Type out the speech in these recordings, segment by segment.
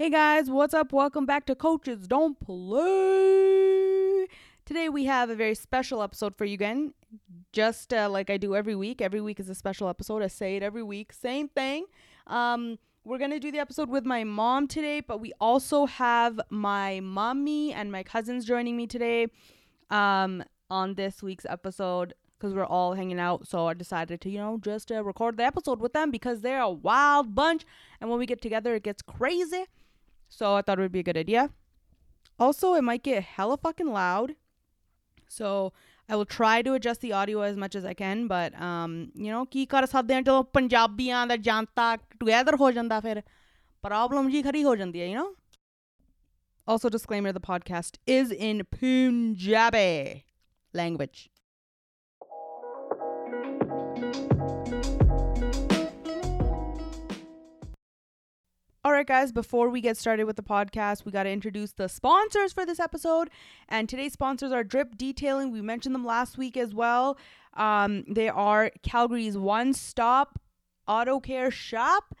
Hey guys, what's up? Welcome back to Coaches Don't Play. Today we have a very special episode for you again. Just uh, like I do every week. Every week is a special episode. I say it every week. Same thing. Um, we're going to do the episode with my mom today, but we also have my mommy and my cousins joining me today um, on this week's episode because we're all hanging out. So I decided to, you know, just uh, record the episode with them because they're a wild bunch. And when we get together, it gets crazy. So I thought it would be a good idea. Also, it might get hella fucking loud. So I will try to adjust the audio as much as I can, but um, you know, ਕੀ ਕਰ ਸਕਦੇ ਹਾਂ ਜਦੋਂ ਪੰਜਾਬੀਆਂ ਦਾ ਜਨਤਾ together ਹੋ ਜਾਂਦਾ ਫਿਰ problem ਜੀ ਖੜੀ ਹੋ ਜਾਂਦੀ ਹੈ, you know? Also disclaimer the podcast is in Punjabi language. All right, guys, before we get started with the podcast, we got to introduce the sponsors for this episode. And today's sponsors are Drip Detailing. We mentioned them last week as well. Um, they are Calgary's one stop auto care shop,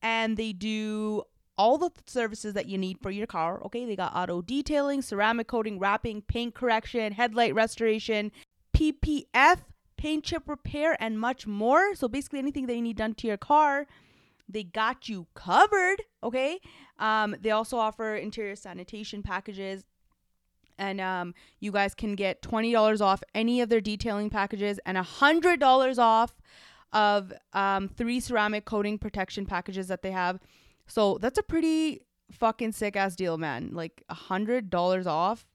and they do all the services that you need for your car. Okay, they got auto detailing, ceramic coating, wrapping, paint correction, headlight restoration, PPF, paint chip repair, and much more. So basically, anything that you need done to your car they got you covered okay? Um, they also offer interior sanitation packages. And um, you guys can get $20 off any of their detailing packages and $100 off of um, three ceramic coating protection packages that they have. So that's a pretty fucking sick ass deal man. Like $100 off?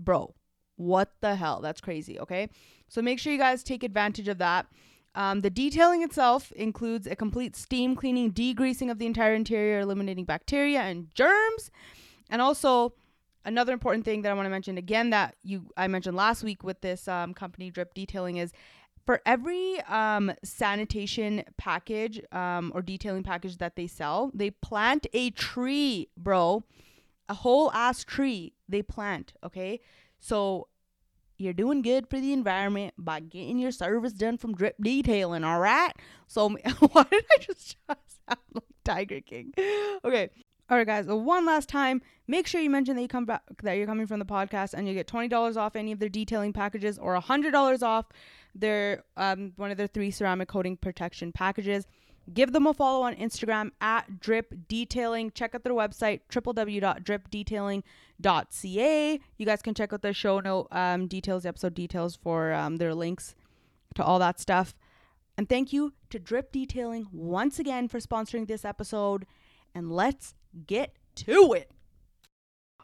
Bro what the hell? That's crazy okay? So make sure you guys take advantage of that um, the detailing itself includes a complete steam cleaning, degreasing of the entire interior, eliminating bacteria and germs. And also, another important thing that I want to mention again that you I mentioned last week with this um, company Drip Detailing is for every um, sanitation package um, or detailing package that they sell, they plant a tree, bro. A whole ass tree they plant, okay? So you're doing good for the environment by getting your service done from drip detailing all right? So why did i just sound like tiger king? Okay. All right guys. Well, one last time make sure you mention that you come back that you're coming from the podcast and you get $20 off any of their detailing packages or $100 off their um, one of their three ceramic coating protection packages Give them a follow on Instagram at Drip Detailing. Check out their website, www.dripdetailing.ca. You guys can check out the show note um, details, episode details for um, their links to all that stuff. And thank you to Drip Detailing once again for sponsoring this episode. And let's get to it.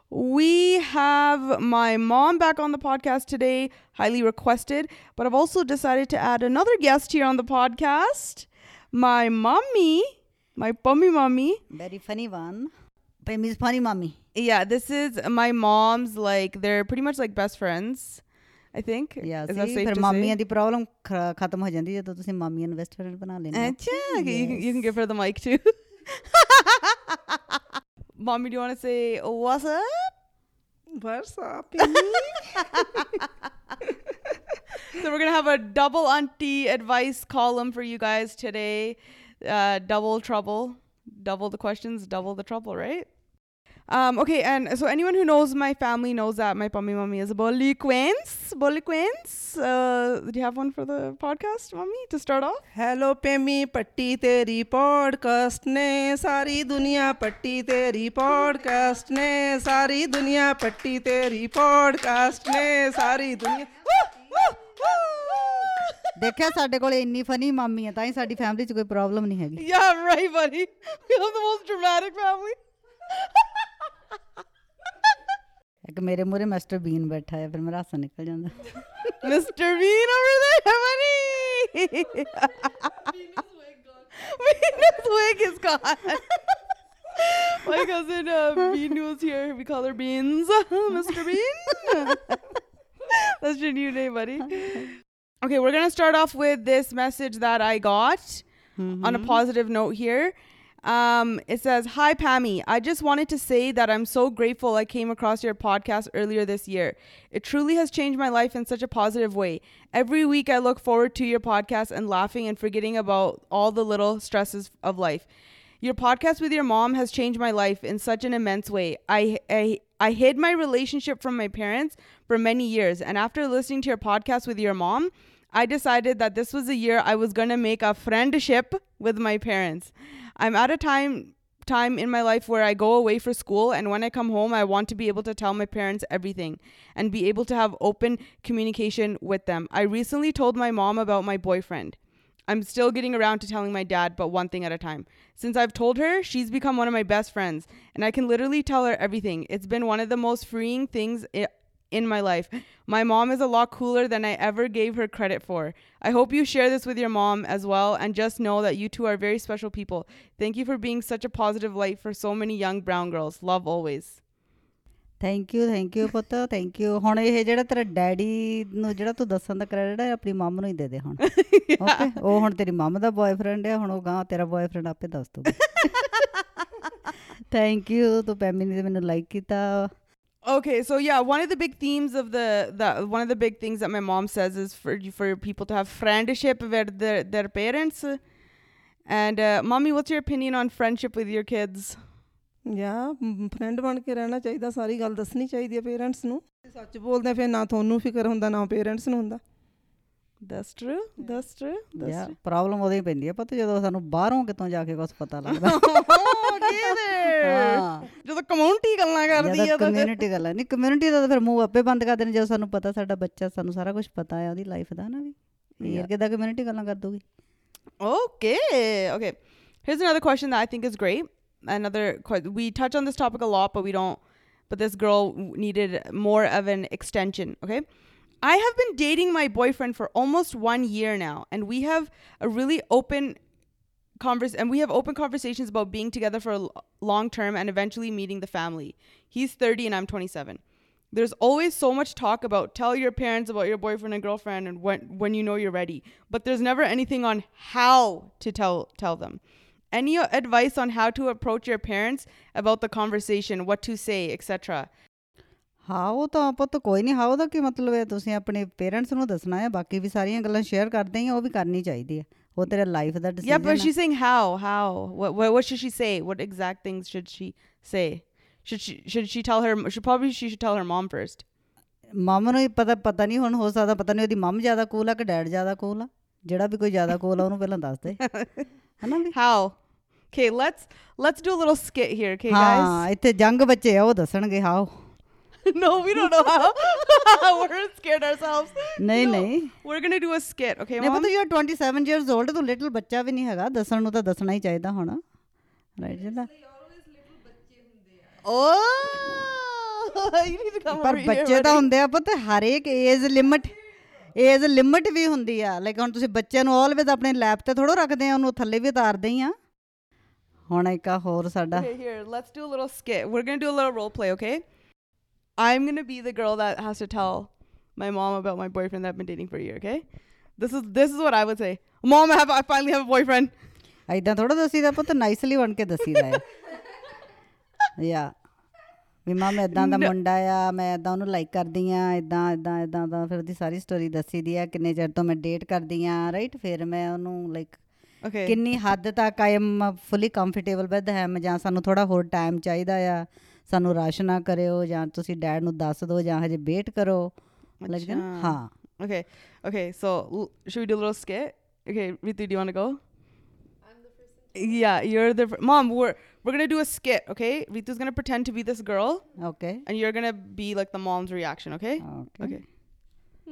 We have my mom back on the podcast today, highly requested, but I've also decided to add another guest here on the podcast my mommy, my bummy mommy. Very funny one. Miss Funny Mommy. Yeah, this is my mom's like they're pretty much like best friends. I think. Yeah, is that see, safe ਫਿਰ to ਮਾਮੀਆਂ say? ਦੀ problem ਖਤਮ ਹੋ ਜਾਂਦੀ ਹੈ ਜਦੋਂ ਤੁਸੀਂ ਮਾਮੀਆਂ ਨੂੰ best friend ਬਣਾ ਲੈਂਦੇ ਹੋ Acha, okay, you, can, you can give her the mic too. Mommy, do you want to say what's up? What's up? so we're gonna have a double auntie advice column for you guys today. Uh, double trouble, double the questions, double the trouble, right? Um, okay, and so anyone who knows my family knows that my pummy mummy is a Boliquins. Boliquins. Uh, do you have one for the podcast, mummy, to start off? Hello, Pemmy. Patti teri podcast ne sari dunia. Patti teri podcast ne sari dunia. Patti teri podcast ne sari dunia. Woo, woo. ਦੇਖਿਆ ਸਾਡੇ ਕੋਲ ਇੰਨੀ funny ਮਾਮੀ ਹੈ ਤਾਂ ਹੀ ਸਾਡੀ family 'ਚ ਕੋਈ ਪ੍ਰੋਬਲਮ ਨਹੀਂ ਹੈਗੀ Yeah, right, buddy. We have the most dramatic family. ਇੱਕ ਮੇਰੇ ਮੂਹਰੇ ਮਿਸਟਰ ਬੀਨ ਬੈਠਾ ਹੈ ਫਿਰ ਮੇਰਾ ਹਾਸਾ ਨਿਕਲ ਜਾਂਦਾ Mr. Bean over there, buddy. Venus wig is gone. My cousin uh, Bean was here. We call her Beans. Mr. Bean. That's your new name, buddy. Okay, we're gonna start off with this message that I got on a positive note here. Um, it says, Hi, Pammy. I just wanted to say that I'm so grateful I came across your podcast earlier this year. It truly has changed my life in such a positive way. Every week I look forward to your podcast and laughing and forgetting about all the little stresses of life. Your podcast with your mom has changed my life in such an immense way. I, I, I hid my relationship from my parents for many years, and after listening to your podcast with your mom, I decided that this was the year I was going to make a friendship with my parents. I'm at a time time in my life where I go away for school and when I come home I want to be able to tell my parents everything and be able to have open communication with them. I recently told my mom about my boyfriend. I'm still getting around to telling my dad, but one thing at a time. Since I've told her, she's become one of my best friends, and I can literally tell her everything. It's been one of the most freeing things in my life. My mom is a lot cooler than I ever gave her credit for. I hope you share this with your mom as well, and just know that you two are very special people. Thank you for being such a positive light for so many young brown girls. Love always. Thank you thank you ਪੁੱਤ thank you ਹੁਣ ਇਹ ਜਿਹੜਾ ਤੇਰਾ daddy ਨੂੰ ਜਿਹੜਾ ਤੂੰ ਦੱਸਣ ਦਾ credit ਹੈ ਆਪਣੀ ਮੰਮ ਨੂੰ ਹੀ ਦੇ ਦੇ ਹੁਣ। ਓਕੇ ਉਹ ਹੁਣ ਤੇਰੀ ਮੰਮ ਦਾ ਬॉयਫ੍ਰੈਂਡ ਹੈ ਹੁਣ ਉਹ ਗਾਂ ਤੇਰਾ ਬॉयਫ੍ਰੈਂਡ ਆਪੇ ਦੱਸ ਦੂਗਾ ਥੈਂਕ ਯੂ ਤੂੰ ਪੈਮੀ ਨੇ ਮੈਨੂੰ ਲਾਈਕ ਕੀਤਾ। Okay, so yeah, one of the big themes of the, the one of the big things that my mom says is for for people to have friendship with their, their parents. And uh, mommy, what's your opinion on friendship with your kids? ਯਾ friend ਬਣ ਕੇ ਰਹਿਣਾ ਚਾਹੀਦਾ ਸਾਰੀ ਗੱਲ ਦੱਸਣੀ ਚਾਹੀਦੀ ਹੈ parents ਨੂੰ ਸੱਚ ਬੋਲਦੇ ਆ, ਫਿਰ ਨਾ ਤੁਹਾਨੂੰ ਫਿਕਰ ਹੁੰਦਾ ਨਾ ਪੇਰੈਂਟਸ ਨੂੰ ਹੁੰਦਾ true. That's true. That's ਯਾ. ਪ੍ਰੋਬਲਮ ਉਹਦੇ ਹੀ ਪੈਂਦੀ ਹੈ ਪੁੱਤ ਜਦੋਂ ਸਾਨੂੰ ਬਾਹਰੋਂ ਕਿਤੋਂ ਜਾ ਕੇ ਕੁਝ ਪਤਾ ਲੱਗਦਾ ਜਦੋਂ ਕਮਿਊਨਿਟੀ ਗੱਲਾਂ ਕਰਦੀ ਆ ਤਾਂ ਕਮਿਊਨਿਟੀ ਗੱਲ ਨਹੀਂ ਕਮਿਊਨਿਟੀ ਦਾ ਤਾਂ ਫਿਰ ਮੂੰਹ ਆਪੇ ਬੰਦ ਕਰ ਦੇਣੇ ਜਦੋਂ ਸਾਨੂੰ ਪਤਾ ਸਾਡਾ ਬੱਚਾ ਸਾਨੂੰ ਸਾਰਾ ਕੁਝ ਪਤਾ ਹੈ ਉਹਦੀ ਲਾਈਫ ਦਾ ਨਾ ਵੀ ਯਾਰ ਕਿਦਾਂ ਕਮਿਊਨਿਟੀ ਗੱਲਾਂ ਕਰ ਦੂਗੀ Okay. Okay. Here's another question that I think is great. Another question. we touch on this topic a lot, but we don't. But this girl needed more of an extension. Okay. I have been dating my boyfriend for almost one year now, and we have a really open converse and we have open conversations about being together for l- long term and eventually meeting the family. He's 30 and I'm 27. There's always so much talk about tell your parents about your boyfriend and girlfriend and when when you know you're ready, but there's never anything on how to tell tell them. Any advice on how to approach your parents about the conversation, what to say, etc. ਹਾਓ ਤਾਂ ਪੁੱਤ ਕੋਈ ਨਹੀਂ ਹਾਓ ਦਾ ਕੀ ਮਤਲਬ ਹੈ ਤੁਸੀਂ ਆਪਣੇ parents ਨੂੰ ਦੱਸਣਾ ਹੈ ਬਾਕੀ ਵੀ ਸਾਰੀਆਂ ਗੱਲਾਂ ਸ਼ੇਅਰ ਕਰਦੇ ਹੀ ਆ, ਉਹ ਵੀ ਕਰਨੀ ਚਾਹੀਦੀ ਹੈ ਉਹ ਤੇਰੇ life the Yeah, but decision she's saying how, how. What, what what should she say? What exact things should she say? Should she should she tell her should probably she should tell her mom first. Mom ਨੂੰ ਹੀ ਪਤਾ ਪਤਾ ਨਹੀਂ ਹੁਣ ਹੋ ਸਕਦਾ ਪਤਾ ਨਹੀਂ ਉਹਦੀ ਮਮ ਜ਼ਿਆਦਾ ਕੂਲ ਆ ਕਿ ਡੈਡ ਜ਼ਿਆਦਾ ਕੂਲ ਆ ਜਿਹੜਾ ਵੀ ਕੋਈ ਜ਼ਿਆਦਾ ਕੂਲ ਆ ਉਹਨੂੰ ਪਹਿਲਾਂ ਦੱਸ ਦੇ ਹਨਾ ਵੀ How? Okay, let's let's do a little skit here, okay, ਹਾਂ ਇੱਥੇ ਜੰਗ ਬੱਚੇ ਆ ਉਹ ਦੱਸਣਗੇ ਹਾਓ guys? no, we don't know how. We're scared ourselves. ਨਹੀਂ No, ਨਹੀਂ We're gonna do a skit, okay, ਨਹੀਂ mom? ਪਤਾ ਯੂ 27 ਇਅਰਸ 올ਡ ਤੂੰ ਲਿਟਲ ਬੱਚਾ ਵੀ ਨਹੀਂ ਹੈਗਾ ਦੱਸਣ ਨੂੰ ਤਾਂ ਦੱਸਣਾ ਹੀ ਚਾਹੀਦਾ ਹੁਣ ਰਾਈਟ ਜਿੰਦਾ Oh, you need to come ਪਰ over here. ਬੱਚੇ ਤਾਂ buddy. ਹੁੰਦੇ ਆ ਪਤਾ ਹਰ ਇੱਕ ਏਜ ਲਿਮਟ ਏਜ ਲਿਮਟ ਵੀ ਹੁੰਦੀ ਆ ਲਾਈਕ ਹੁਣ ਤੁਸੀਂ ਬੱਚੇ ਨੂੰ ਆਲਵੇਜ਼ ਆਪਣੇ ਲੈਪ ਤੇ ਥੋੜੋ ਰੱਖਦੇ ਆ ਉਹਨੂੰ ਥੱਲੇ ਵੀ ਉਤਾਰਦੇ ਹੀ ਆ ਹੁਣ ਇੱਕ ਆ ਹੋਰ ਸਾਡਾ Okay, here, let's do a little skit. We're gonna do a little role play, okay? I'm gonna be the girl that has to tell my mom about my boyfriend that I've been dating for a year, okay? This is this is what I would say. Mom, I have I finally have a boyfriend. ਐਦਾਂ ਥੋੜਾ ਦੱਸੀਦਾ ਪੁੱਤ nicely ਬਣ ਕੇ ਦੱਸੀਦਾ ਹੈ ਯਾ ਵੀ ਮਾਂ ਮੈਂ ਇਦਾਂ ਦਾ ਮੁੰਡਾ ਆ ਮੈਂ ਇਦਾਂ ਉਹਨੂੰ ਲਾਈਕ ਕਰਦੀ ਆ ਇਦਾਂ ਇਦਾਂ ਇਦਾਂ ਦਾ ਫਿਰ ਉਹਦੀ ਸਾਰੀ ਸਟੋਰੀ ਦੱਸੀਦੀ ਆ ਕਿੰਨੇ ਚਿਰ ਤੋਂ ਮੈਂ ਡੇਟ ਕਰਦੀ ਆ ਰਾਈਟ ਫਿਰ ਮੈਂ ਉਹਨੂੰ ਲਾਈਕ Okay. ਕਿੰਨੀ ਹੱਦ ਤੱਕ I am fully comfortable with him ਜਾਂ ਸਾਨੂੰ ਥੋੜਾ ਹੋਰ ਟਾਈਮ ਚਾਹੀਦਾ ਆ ਸਾਨੂੰ ਰਸ਼ ਨਾ ਕਰਿਓ ਜਾਂ ਤੁਸੀਂ ਡੈਡ ਨੂੰ ਦੱਸ ਦਿਓ ਜਾਂ ਹਜੇ ਵੇਟ ਕਰੋ ਲਾਈਕ ਅੱਛਾ। ਹਾਂ Okay. Okay. So l- should we do a little skit? Okay, Ritu, do you want to go? Yeah, you're the fir- mom. We're we're gonna do a skit. Okay, Ritu's gonna pretend to be this girl, okay and you're gonna be like the mom's reaction. Okay. Okay Okay.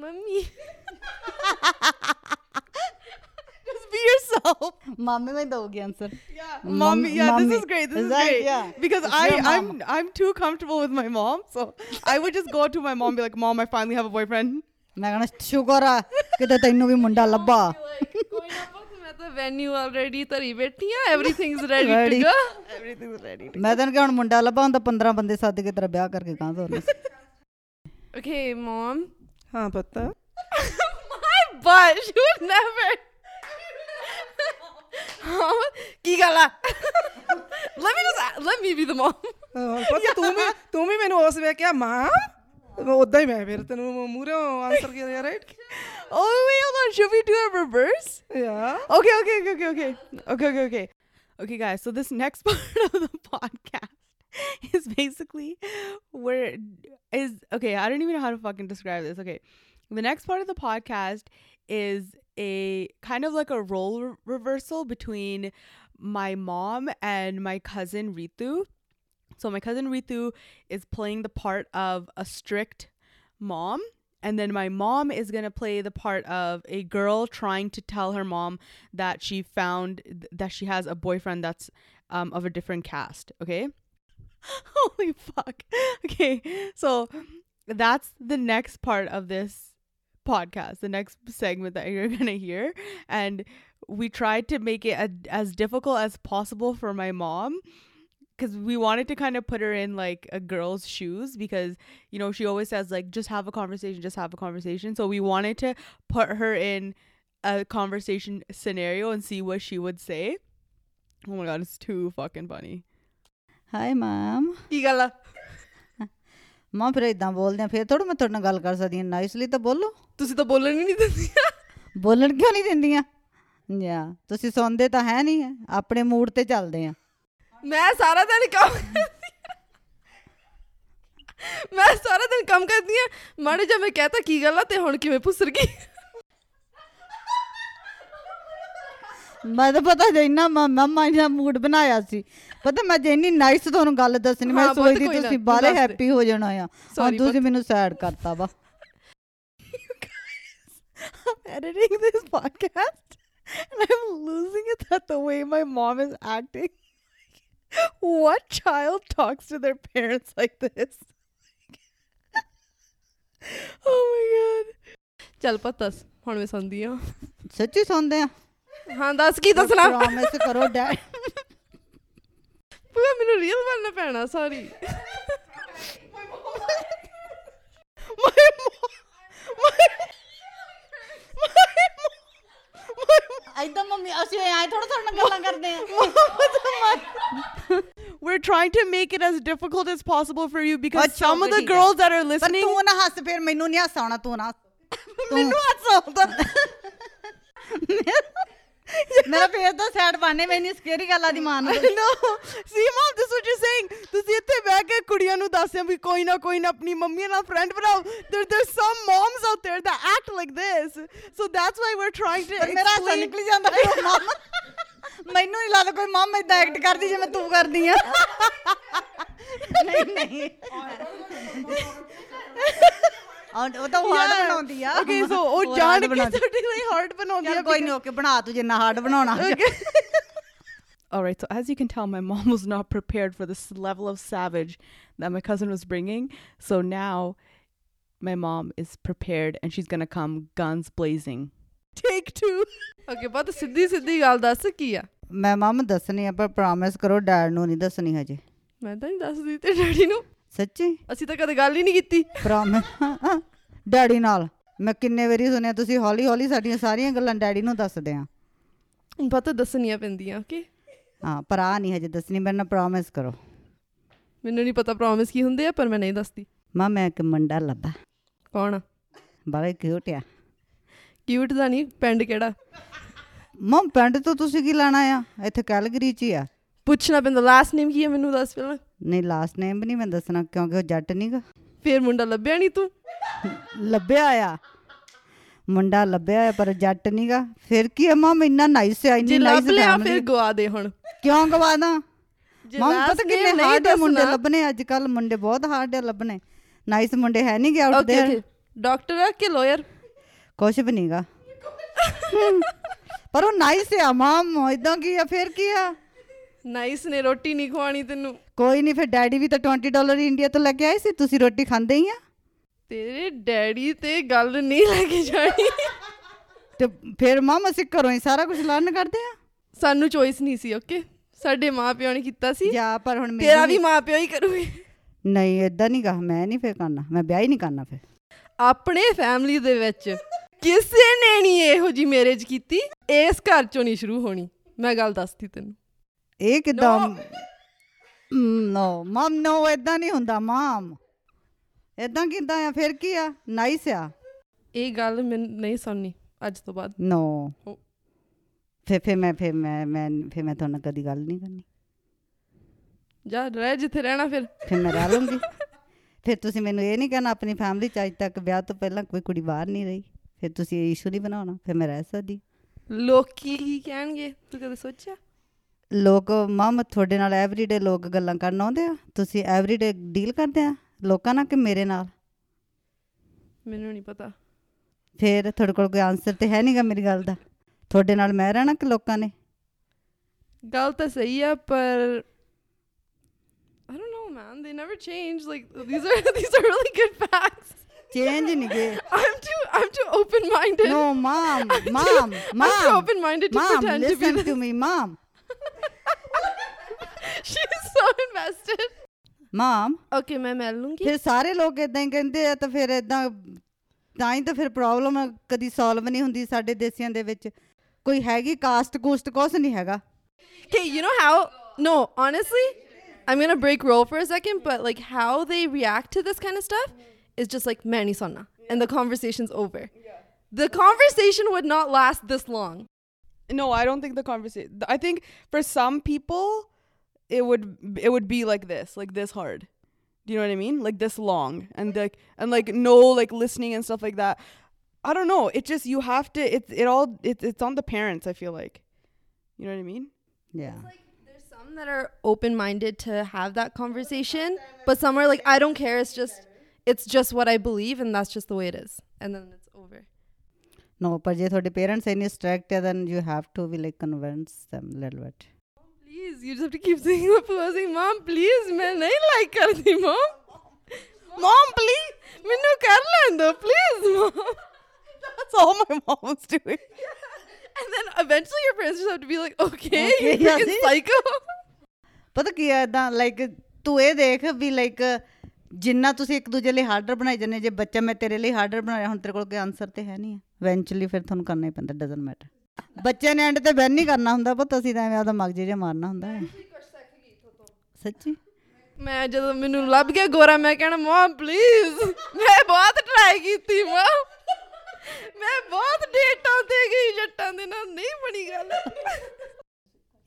Mummy. Just be yourself. ਮਾਮੇ ਮੈਂ ਦਊਗੀ answer Yeah, Mum- mommy. Yeah, this mommy. is great. This Is is, that- great. yeah. Because It's I, your I'm, mom. I'm too comfortable with my mom, so I would just go to my mom, and be like, "Mom, I finally have a boyfriend." ਮੈਂ ਕਹਣਾ ਸ਼ੁਕਰ ਆ ਕਿਤੇ ਤੈਨੂੰ ਵੀ ਮੁੰਡਾ ਲੱਭਾ ਕੋਈ ਨਾ ਪੁੱਤ ਮੈਂ ਤਾਂ ਵੈਨਿਊ ਆਲਰੇਡੀ ਧਰੀ ਬੈਠੀ ਆ everything's ready Ready. To go Everything's ready. ਮੈਂ ਤੈਨੂੰ ਕਿ ਹੁਣ ਮੁੰਡਾ ਲੱਭਾ ਹੁੰਦਾ 15 ਬੰਦੇ ਸੱਦ ਕੇ ਤੇਰਾ ਵਿਆਹ ਕਰਕੇ ਕਾਂ ਤੋਰਨਾ ਓਕੇ ਮਮ ਹਾਂ ਪਤਾ my butt she would never ਹਾਂ ਕੀ ਗੱਲ ਆ let me just let me be the mom ਪਤਾ ਤੂੰ ਵੀ ਤੂੰ ਵੀ ਮੈਨੂੰ ਉਸ ਵੇਖ ਕਿਹਾ ਮਾਂ ਉਦਾਂ ਹੀ ਮੈਂ ਫਿਰ ਤੈਨੂੰ ਮੂਹਰੇ ਆਨਸਰ ਕੀਤਾ right Oh wait, hold on. Should we do a reverse? ਯਾ Okay, okay, okay, okay, okay, okay, okay, okay. Okay, guys, so this next part of the podcast is basically where is okay, I don't even know how to fucking describe this. Okay. The next part of the podcast is a kind of like a role re- reversal between my mom and my cousin Ritu. So my cousin Ritu is playing the part of a strict mom and then my mom is going to play the part of a girl trying to tell her mom that she found th- that she has a boyfriend that's um, of a different caste okay holy fuck okay so that's the next part of this podcast, the next segment that you're going to hear. And we tried to make it a- as difficult as possible for my mom because we wanted to kind of put her in like a girl's shoes because you know she always says like just have a conversation just have a conversation. So we wanted to put her in a conversation scenario and see what she would say. Oh my god it's too fucking funny. Hi mom. ਮਾਂ ਫਿਰ ਇਦਾਂ ਬੋਲਦੇ ਆ ਫਿਰ ਥੋੜਾ ਮੈਂ ਤੁਹਾਡੇ ਨਾਲ ਗੱਲ ਕਰ ਸਕਦੀ ਹਾਂ। ਨਾਈਸਲੀ ਤਾਂ ਬੋਲੋ। ਤੁਸੀਂ ਤਾਂ ਬੋਲਣ ਹੀ ਨਹੀਂ ਦਿੰਦੀਆਂ। ਬੋਲਣ ਕਿਉਂ ਨਹੀਂ ਦਿੰਦੀਆਂ? ਯਾ ਤੁਸੀਂ ਸੁਣਦੇ ਤਾਂ ਹੈ ਨਹੀਂ ਆਪਣੇ ਮੂਡ ਤੇ ਚੱਲਦੇ ਆ। ਮੈਂ ਸਾਰਾ ਦਿਨ ਕੰਮ। ਮੈਂ ਸਾਰਾ ਦਿਨ ਕੰਮ ਕਰਦੀ ਆ ਮਾੜੇ ਜਿਹਾ ਮੈਂ ਕਹਤਾ ਕੀ ਗੱਲ ਆ ਤੇ ਹੁਣ ਕਿਵੇਂ ਪੁੱਸਰ ਗਈ? ਮੈਂ ਤਾਂ ਪਤਾ ਜੇ ਇੰਨਾ ਮੰਮਾ ਇਹਦਾ ਮੂਡ ਬਣਾਇਆ ਸੀ ਪਤਾ ਮੈਂ ਜੇ ਇੰਨੀ ਨਾਈਸ ਤੁਹਾਨੂੰ ਗੱਲ ਦੱਸਣੀ ਮੈਂ ਹਾਂ, ਸੋਚਦੀ ਤੁਸੀਂ ਬਾਰੇ ਦੱਸ ਦੇ। ਹੈਪੀ ਹੋ ਜਾਣਾ ਆ Sorry, ਤੁਸੀਂ ਮੈਨੂੰ ਸੈਡ ਕਰਤਾ ਵਾ i'm editing this podcast and i'm losing it at the way my mom is acting what child talks to their parents like this oh my god ਚੱਲ ਪਤਾ ਹੁਣ ਮੈਂ ਸੁਣਦੀ ਆ ਸੱਚੀ ਸੁਣਦੇ ਆ ਹਾਂ ਦੱਸ ਕੀ ਦੱਸਣਾ ਪ੍ਰੋਮਿਸ ਕਰੋ ਡੈਡ ਪੂਰਾ ਮੈਨੂੰ ਰੀਅਲ ਬਣਨਾ ਪੈਣਾ ਸੌਰੀ my mom my ਐਦਾਂ ਮੰਮੀ ਅਸੀਂ ਐ ਥੋੜਾ ਥੋੜਾ ਗੱਲਾਂ ਕਰਦੇ ਆ we're trying to make it as difficult as possible for you because ਅੱਛਾ, some of the ਠੀਕ ਹੈ। girls that are ਪਰ listening ਤੂੰ ਨਾ ਹੱਸ ਫਿਰ ਮੈਨੂੰ ਨਹੀਂ ਹੱਸਾਉਣਾ ਤੂੰ ਨਾ ਮੈਨੂੰ ਹੱਸ ਆਉਂਦਾ ਮੇਰਾ ਫੇਸ ਤਾਂ ਸੈਡ ਬਾਨੇ ਮੈਂ ਨਹੀਂ ਸਕੇਰੀ ਗੱਲਾਂ ਦੀ ਮਾਨ. See, mom, this is what you're saying. ਤੁਸੀਂ ਇੱਥੇ ਬਹਿ ਕੇ ਕੁੜੀਆਂ ਨੂੰ ਦੱਸਿਆ ਵੀ ਕੋਈ ਨਾ ਕੋਈ ਨਾ ਆਪਣੀ ਮੰਮੀ ਨਾਲ ਫਰੈਂਡ ਬਣਾਓ there there's some moms out there that act like this so that's why we're trying to ਮੇਰਾ explain ਨਿਕਲ ਜਾਂਦਾ ਫਿਰ ਮਾਮਾ ਮੈਨੂੰ ਨਹੀਂ ਲੱਗਦਾ ਕੋਈ ਮਾਮਾ ਇਦਾਂ ਐਕਟ ਕਰਦੀ ਜਿਵੇਂ ਤੂੰ ਕਰਦੀ ਆ ਨਹੀਂ ਨਹੀਂ ਉਹ ਤਾਂ ਹਾਰਡ Yeah. ਬਣਾਉਂਦੀ ਆ okay so ਉਹ ਉਹ ਜਾਣ hard ਕੇ ਬਣਾਉਂਦੀ। ਤੁਹਾਡੇ ਲਈ ਹਾਰਡ ਬਣਾਉਂਦੀ ਚੱਲ ਆ ਕੋਈ ਨਹੀਂ ਓਕੇ ਬਣਾ ਤੂੰ ਜਿੰਨਾ ਹਾਰਡ ਬਣਾਉਣਾ All right, so as you can tell, my mom was not prepared for this level of savage that my cousin was bringing. So now my mom is prepared and she's going to come guns blazing. Take two. Okay ਬਹੁਤ ਸਿੱਧੀ ਸਿੱਧੀ ਗੱਲ ਦੱਸ ਕੀ ਆ ਮੈਂ ਮਾਮ ਦੱਸਣੀ ਆ ਪਰ ਪ੍ਰੋਮਿਸ ਕਰੋ ਡੈਡ ਨੂੰ ਨਹੀਂ ਦੱਸਣੀ ਹਜੇ ਮੈਂ ਤਾਂ ਨਹੀਂ ਦੱਸਦੀ ਤੇ ਡੈਡੀ ਨੂੰ ਸੱਚੀ? ਅਸੀਂ ਤਾਂ ਕਦੇ ਗੱਲ ਹੀ ਨਹੀਂ ਕੀਤੀ। ਪ੍ਰੋਮਿਸ ਡੈਡੀ ਨਾਲ। ਮੈਂ ਕਿੰਨੇ ਵਾਰੀ ਸੁਣਿਆ ਤੁਸੀਂ ਹੌਲੀ ਹੌਲੀ ਸਾਡੀਆਂ ਸਾਰੀਆਂ ਗੱਲਾਂ ਡੈਡੀ ਨੂੰ ਦੱਸਦੇ ਆ। ਪਤਾ ਦੱਸਣੀਆਂ ਪੈਂਦੀਆਂ ਓਕੇ? ਹਾਂ ਪਰ ਆ ਨਹੀਂ ਹਜੇ ਦੱਸਣੀ ਮੇਰੇ ਨਾਲ ਪ੍ਰੋਮਿਸ ਕਰੋ। ਮੈਨੂੰ ਨਹੀਂ ਪਤਾ ਪ੍ਰੋਮਿਸ ਕੀ ਹੁੰਦੇ ਆ ਪਰ ਮੈਂ ਨਹੀਂ ਦੱਸਦੀ। ਮਾਂ ਮੈਂ ਇੱਕ ਮੁੰਡਾ ਲੱਭਾ। ਕੌਣ ਬੜਾ ਕਿਊਟ ਆ। ਕਿਊਟ ਦਾ ਨਹੀਂ ਪਿੰਡ ਕਿਹੜਾ? ਮਾਂ ਪਿੰਡ ਤੋਂ ਤੁਸੀਂ ਕੀ ਲੈਣਾ ਆ? ਇੱਥੇ ਕੈਲਗਰੀ ਚ ਹੀ ਆ। ਪੁੱਛਣਾ ਪੈਂਦਾ ਲਾਸਟ ਨੇਮ ਕੀ ਹੈ ਮੈਨੂੰ ਦੱਸ ਪਹਿਲਾਂ? ਨਹੀਂ ਲਾਸਟ ਨੇਮ ਵੀ ਨਹੀਂ ਮੈਂ ਦੱਸਣਾ ਕਿਉਂਕਿ ਉਹ ਜੱਟ ਨਹੀਂਗਾ ਫੇਰ ਮੁੰਡਾ ਲੱਭਿਆ ਨਹੀਂ ਤੂੰ? ਲੱਭਿਆ ਆ। ਮੁੰਡਾ ਲੱਭਿਆ ਪਰ ਜੱਟ ਨਹੀਂਗਾ ਫਿਰ ਕੀ ਆ ਮਾਂ ਇੰਨਾ ਨਾਈਸ ਆ ਇੰਨੀ ਨਾਈਸ ਫੈਮਿਲੀ ਜੇ ਫਿਰ ਗਵਾ ਦੇ ਹੁਣ। ਕਿਉਂ ਗਵਾ ਦਾਂ? ਮਾਂ ਪਤਾ ਕਿੰਨੇ ਹਾਰਡ ਮੁੰਡੇ ਲੱਭਨੇ ਅੱਜ ਕੱਲ ਮੁੰਡੇ ਬਹੁਤ ਹਾਰਡ ਆ ਲੱਭਨੇ ਨਾਈਸ ਮੁੰਡੇ ਹੈ ਨਹੀਂ ਗਿਆ ਆਊਟ ਦੇਰ ਡਾਕਟਰ ਆ ਕਿ ਲਾਇਰ ਕੁਝ ਵੀ ਨਹੀਂਗਾ ਪਰ ਉਹ ਨਾਈਸ ਆ ਮਾਂ ਇਦਾਂ ਕੀ ਆ ਫਿਰ ਕੀ ਆ? ਨਾਈਸ ਨੇ ਰੋਟੀ ਨਹੀਂ ਖਵਾਣੀ ਤੈਨੂੰ। ਕੋਈ ਨਹੀਂ ਫਿਰ ਡੈਡੀ ਵੀ ਤਾਂ 20 ਡਾਲਰ ਇੰਡੀਆ ਤੋਂ ਲੈ ਕੇ ਆਏ ਸੀ ਤੁਸੀਂ ਰੋਟੀ ਖਾਂਦੇ ਹੀ ਆ। ਤੇਰੇ ਡੈਡੀ ਤੇ ਗੱਲ ਨਹੀਂ ਲੈ ਕੇ ਜਾਣੀ। ਤੇ ਫਿਰ ਮਾਂ ਅਸੀਂ ਘਰੋਂ ਹੀ ਸਾਰਾ ਕੁਝ ਲਰਨ ਕਰਦੇ ਆ? ਸਾਨੂੰ ਚੋਇਸ ਨਹੀਂ ਸੀ ਓਕੇ ਸਾਡੇ ਮਾਪਿਆਂ ਨੇ ਕੀਤਾ ਸੀ। ਜਾ ਪਰ ਹੁਣ ਤੇਰਾ ਮੈਨੂੰ ਵੀ ਮਾਪਿਓ ਹੀ ਕਰੂਗੇ। ਨਹੀਂ ਇਦਾਂ ਨਹੀਂ ਗਾ ਮੈਂ ਨਹੀਂ ਫਿਰ ਕਰਨਾ ਮੈਂ ਵਿਆਹ ਹੀ ਨਹੀਂ ਕਰਨਾ ਫਿਰ। ਆਪਣੇ ਫੈਮਿਲੀ ਦੇ ਵਿੱਚ ਕਿਸੇ ਨੇ ਨਹੀਂ ਇਹੋ ਜੀ ਮੈਰਿਜ ਕੀਤੀ। ਇਸ ਘਰ ਚੋਂ ਨਹੀਂ ਸ਼ੁਰੂ ਹੋਣੀ। ਮੈਂ ਗੱਲ ਦੱਸਤੀ ਤੈਨੂੰ। ਇਹ ਕਿਦਾਂ. ਨੋ। ਮਮ ਨੋ ਇਦਾਂ ਨਹੀਂ ਹੁੰਦਾ ਮਮ। ਇਦਾਂ ਕਿਦਾਂ ਆ? ਫਿਰ ਕੀ ਆ? ਨਾਈਸ ਆ। ਇਹ ਗੱਲ ਮੈਨੂੰ ਨਹੀਂ ਸੁਣਨੀ ਅੱਜ ਤੋਂ ਬਾਅਦ। ਨੋ। ਫਿਰ ਫਿਰ ਮੈਂ ਫਿਰ ਮੈਂ ਮੈਂ ਫਿਰ ਮੈਂ ਤੁਹਾਨੂੰ ਕਦੀ ਗੱਲ ਨਹੀਂ ਕਰਨੀ। ਜਾ ਰਹਿ ਜਿੱਥੇ ਰਹਿਣਾ ਫਿਰ। ਫਿਰ ਮੈਂ ਰਹਿ ਲੂੰਗੀ ਫਿਰ ਤੁਸੀਂ ਮੈਨੂੰ ਇਹ ਨਹੀਂ ਕਹਿਣਾ ਆਪਣੀ ਫੈਮਿਲੀ ਚ ਅੱਜ ਤੱਕ ਵਿਆਹ ਤੋਂ ਪਹਿਲਾਂ ਕੋਈ ਕੁੜੀ ਬਾਹਰ ਨਹੀਂ ਰਹੀ। ਫਿਰ ਤੁਸੀਂ ਇਹ ਇਸ਼ੂ ਨਹੀਂ ਬਣਾਉਣਾ। ਫਿਰ ਮੈਂ ਰਹਿ ਸਕਦੀ। ਲੋਕੀ ਕੀ ਕਹਿਣਗੇ? ਤੂੰ ਕਦੇ ਸੋਚਿਆ? ਲੋਕ ਮਮ ਤੁਹਾਡੇ ਨਾਲ ਐਵਰੀਡੇ ਲੋਕ ਗੱਲਾਂ ਕਰਨ ਆਉਂਦੇ ਆ ਤੁਸੀਂ ਐਵਰੀਡੇ ਡੀਲ ਕਰਦੇ ਆ ਲੋਕਾਂ ਨਾਲ ਕਿ ਮੇਰੇ ਨਾਲ ਮੈਨੂੰ ਨਹੀਂ ਪਤਾ ਫਿਰ ਤੁਹਾਡੇ ਕੋਲ ਕੋਈ ਆਨਸਰ ਤੇ ਹੈ ਨਹੀਂਗਾ ਮੇਰੀ ਗੱਲ ਦਾ ਤੁਹਾਡੇ ਨਾਲ ਮੈਂ ਰਹਿਣਾ ਕਿ ਲੋਕਾਂ ਨੇ ਗੱਲ ਤਾਂ ਸਹੀ ਆ ਪਰ I don't know man they never change like these are these are really good facts change ਨਹੀਂ ਗਏ I'm too I'm too open minded No, mom, I'm mom, too, I'm too mom, open minded to mom, pretend to be listen to me, mom, she's so invested mom. okay ਮੈਂ ਮਿਲ ਲੂੰਗੀ ਫਿਰ ਸਾਰੇ ਲੋਕ ਇਦਾਂ ਹੀ ਕਹਿੰਦੇ ਆ ਤਾਂ ਫਿਰ ਇਦਾਂ ਤਾਂ ਹੀ ਤਾਂ ਫਿਰ ਪ੍ਰੋਬਲਮ ਕਦੀ ਸੋਲਵ ਨਹੀਂ ਹੁੰਦੀ ਸਾਡੇ ਦੇਸੀਆਂ ਦੇ ਵਿੱਚ ਕੋਈ ਹੈਗੀ ਕਾਸਟ ਕੂਸਟ ਕੁਛ ਨਹੀਂ ਹੈਗਾ Okay, you know how? No, honestly, I'm gonna break roll for a second, but like how they react to this kind of stuff is just like mani sonna, and the conversation's over. The conversation would not last this long. No, I don't think the conversation. I think for some people, it would it would be like this, like this hard. Do you know what I mean? Like this long, and like and like no like listening and stuff like that. I don't know. It just you have to. It's it all. It's it's on the parents. I feel like. You know what I mean? Yeah. There's some that are open minded to have that conversation, but some are like, I don't care. It's just, it's just what I believe, and that's just the way it is, and then it's over. No, ਪਰ ਜੇ ਤੁਹਾਡੇ parents ਇੰਨੇ strict ਹੈ then you have to be like convince them little bit. Please, you just have to keep saying opposing. Mom, please, मैं नहीं like करती, mom. Mom, please. ਮੈਨੂੰ ਕਰ ਲੈਣ ਦੋ, please, mom. That's all my mom was doing. And then eventually your parents just have to be like, okay, Okay, you yeah, freaking see? psycho. ਪਤਾ ਕੀ ਹੈ ਇਦਾਂ ਲਾਈਕ ਤੂੰ ਇਹ ਦੇਖ ਵੀ ਲਾਈਕ ਜਿੰਨਾ ਤੁਸੀਂ ਇੱਕ ਦੂਜੇ ਲਈ ਹਾਰਡਰ ਬਣਾਈ ਜਾਂਦੇ ਜੇ ਬੱਚਾ ਮੈਂ ਤੇਰੇ ਲਈ ਹਾਰਡਰ ਬਣਾ ਰਿਹਾ ਹੁਣ ਤੇਰੇ ਕੋਲ ਕੋਈ ਆਨਸਰ ਤੇ ਹੈ ਨਹੀਂ ਇਵੈਂਚੁਅਲੀ ਫਿਰ ਤੁਹਾਨੂੰ ਕਰਨਾ ਹੀ ਪੈਂਦਾ ਡਸਨਟ ਮੈਟਰ ਬੱਚੇ ਨੇ ਐਂਡ ਤੇ ਬੈਨ ਨਹੀਂ ਕਰਨਾ ਹੁੰਦਾ ਪੁੱਤ ਅਸੀਂ ਤਾਂ ਐਵੇਂ ਆਪਦਾ ਮਗਜੇ ਜਿਹਾ ਮਾਰਨਾ ਹੁੰਦਾ। ਹੈ ਸੱਚੀ? ਮੈਂ ਜਦੋਂ ਮੈਨੂੰ ਲੱਭ ਗਿਆ ਗੋਰਾ ਮੈਂ ਕਹਿਣਾ ਮਮ ਪਲੀਜ਼ ਮੈਂ ਬਹੁਤ ਟਰਾਈ ਕੀਤੀ ਮਮ ਮੈਂ ਬਹੁਤ ਡੇਟਾਂ ਤੇ ਗਈ ਜੱਟਾਂ ਦੇ ਨਾਲ ਨਹੀਂ ਬਣੀ ਗੱਲ।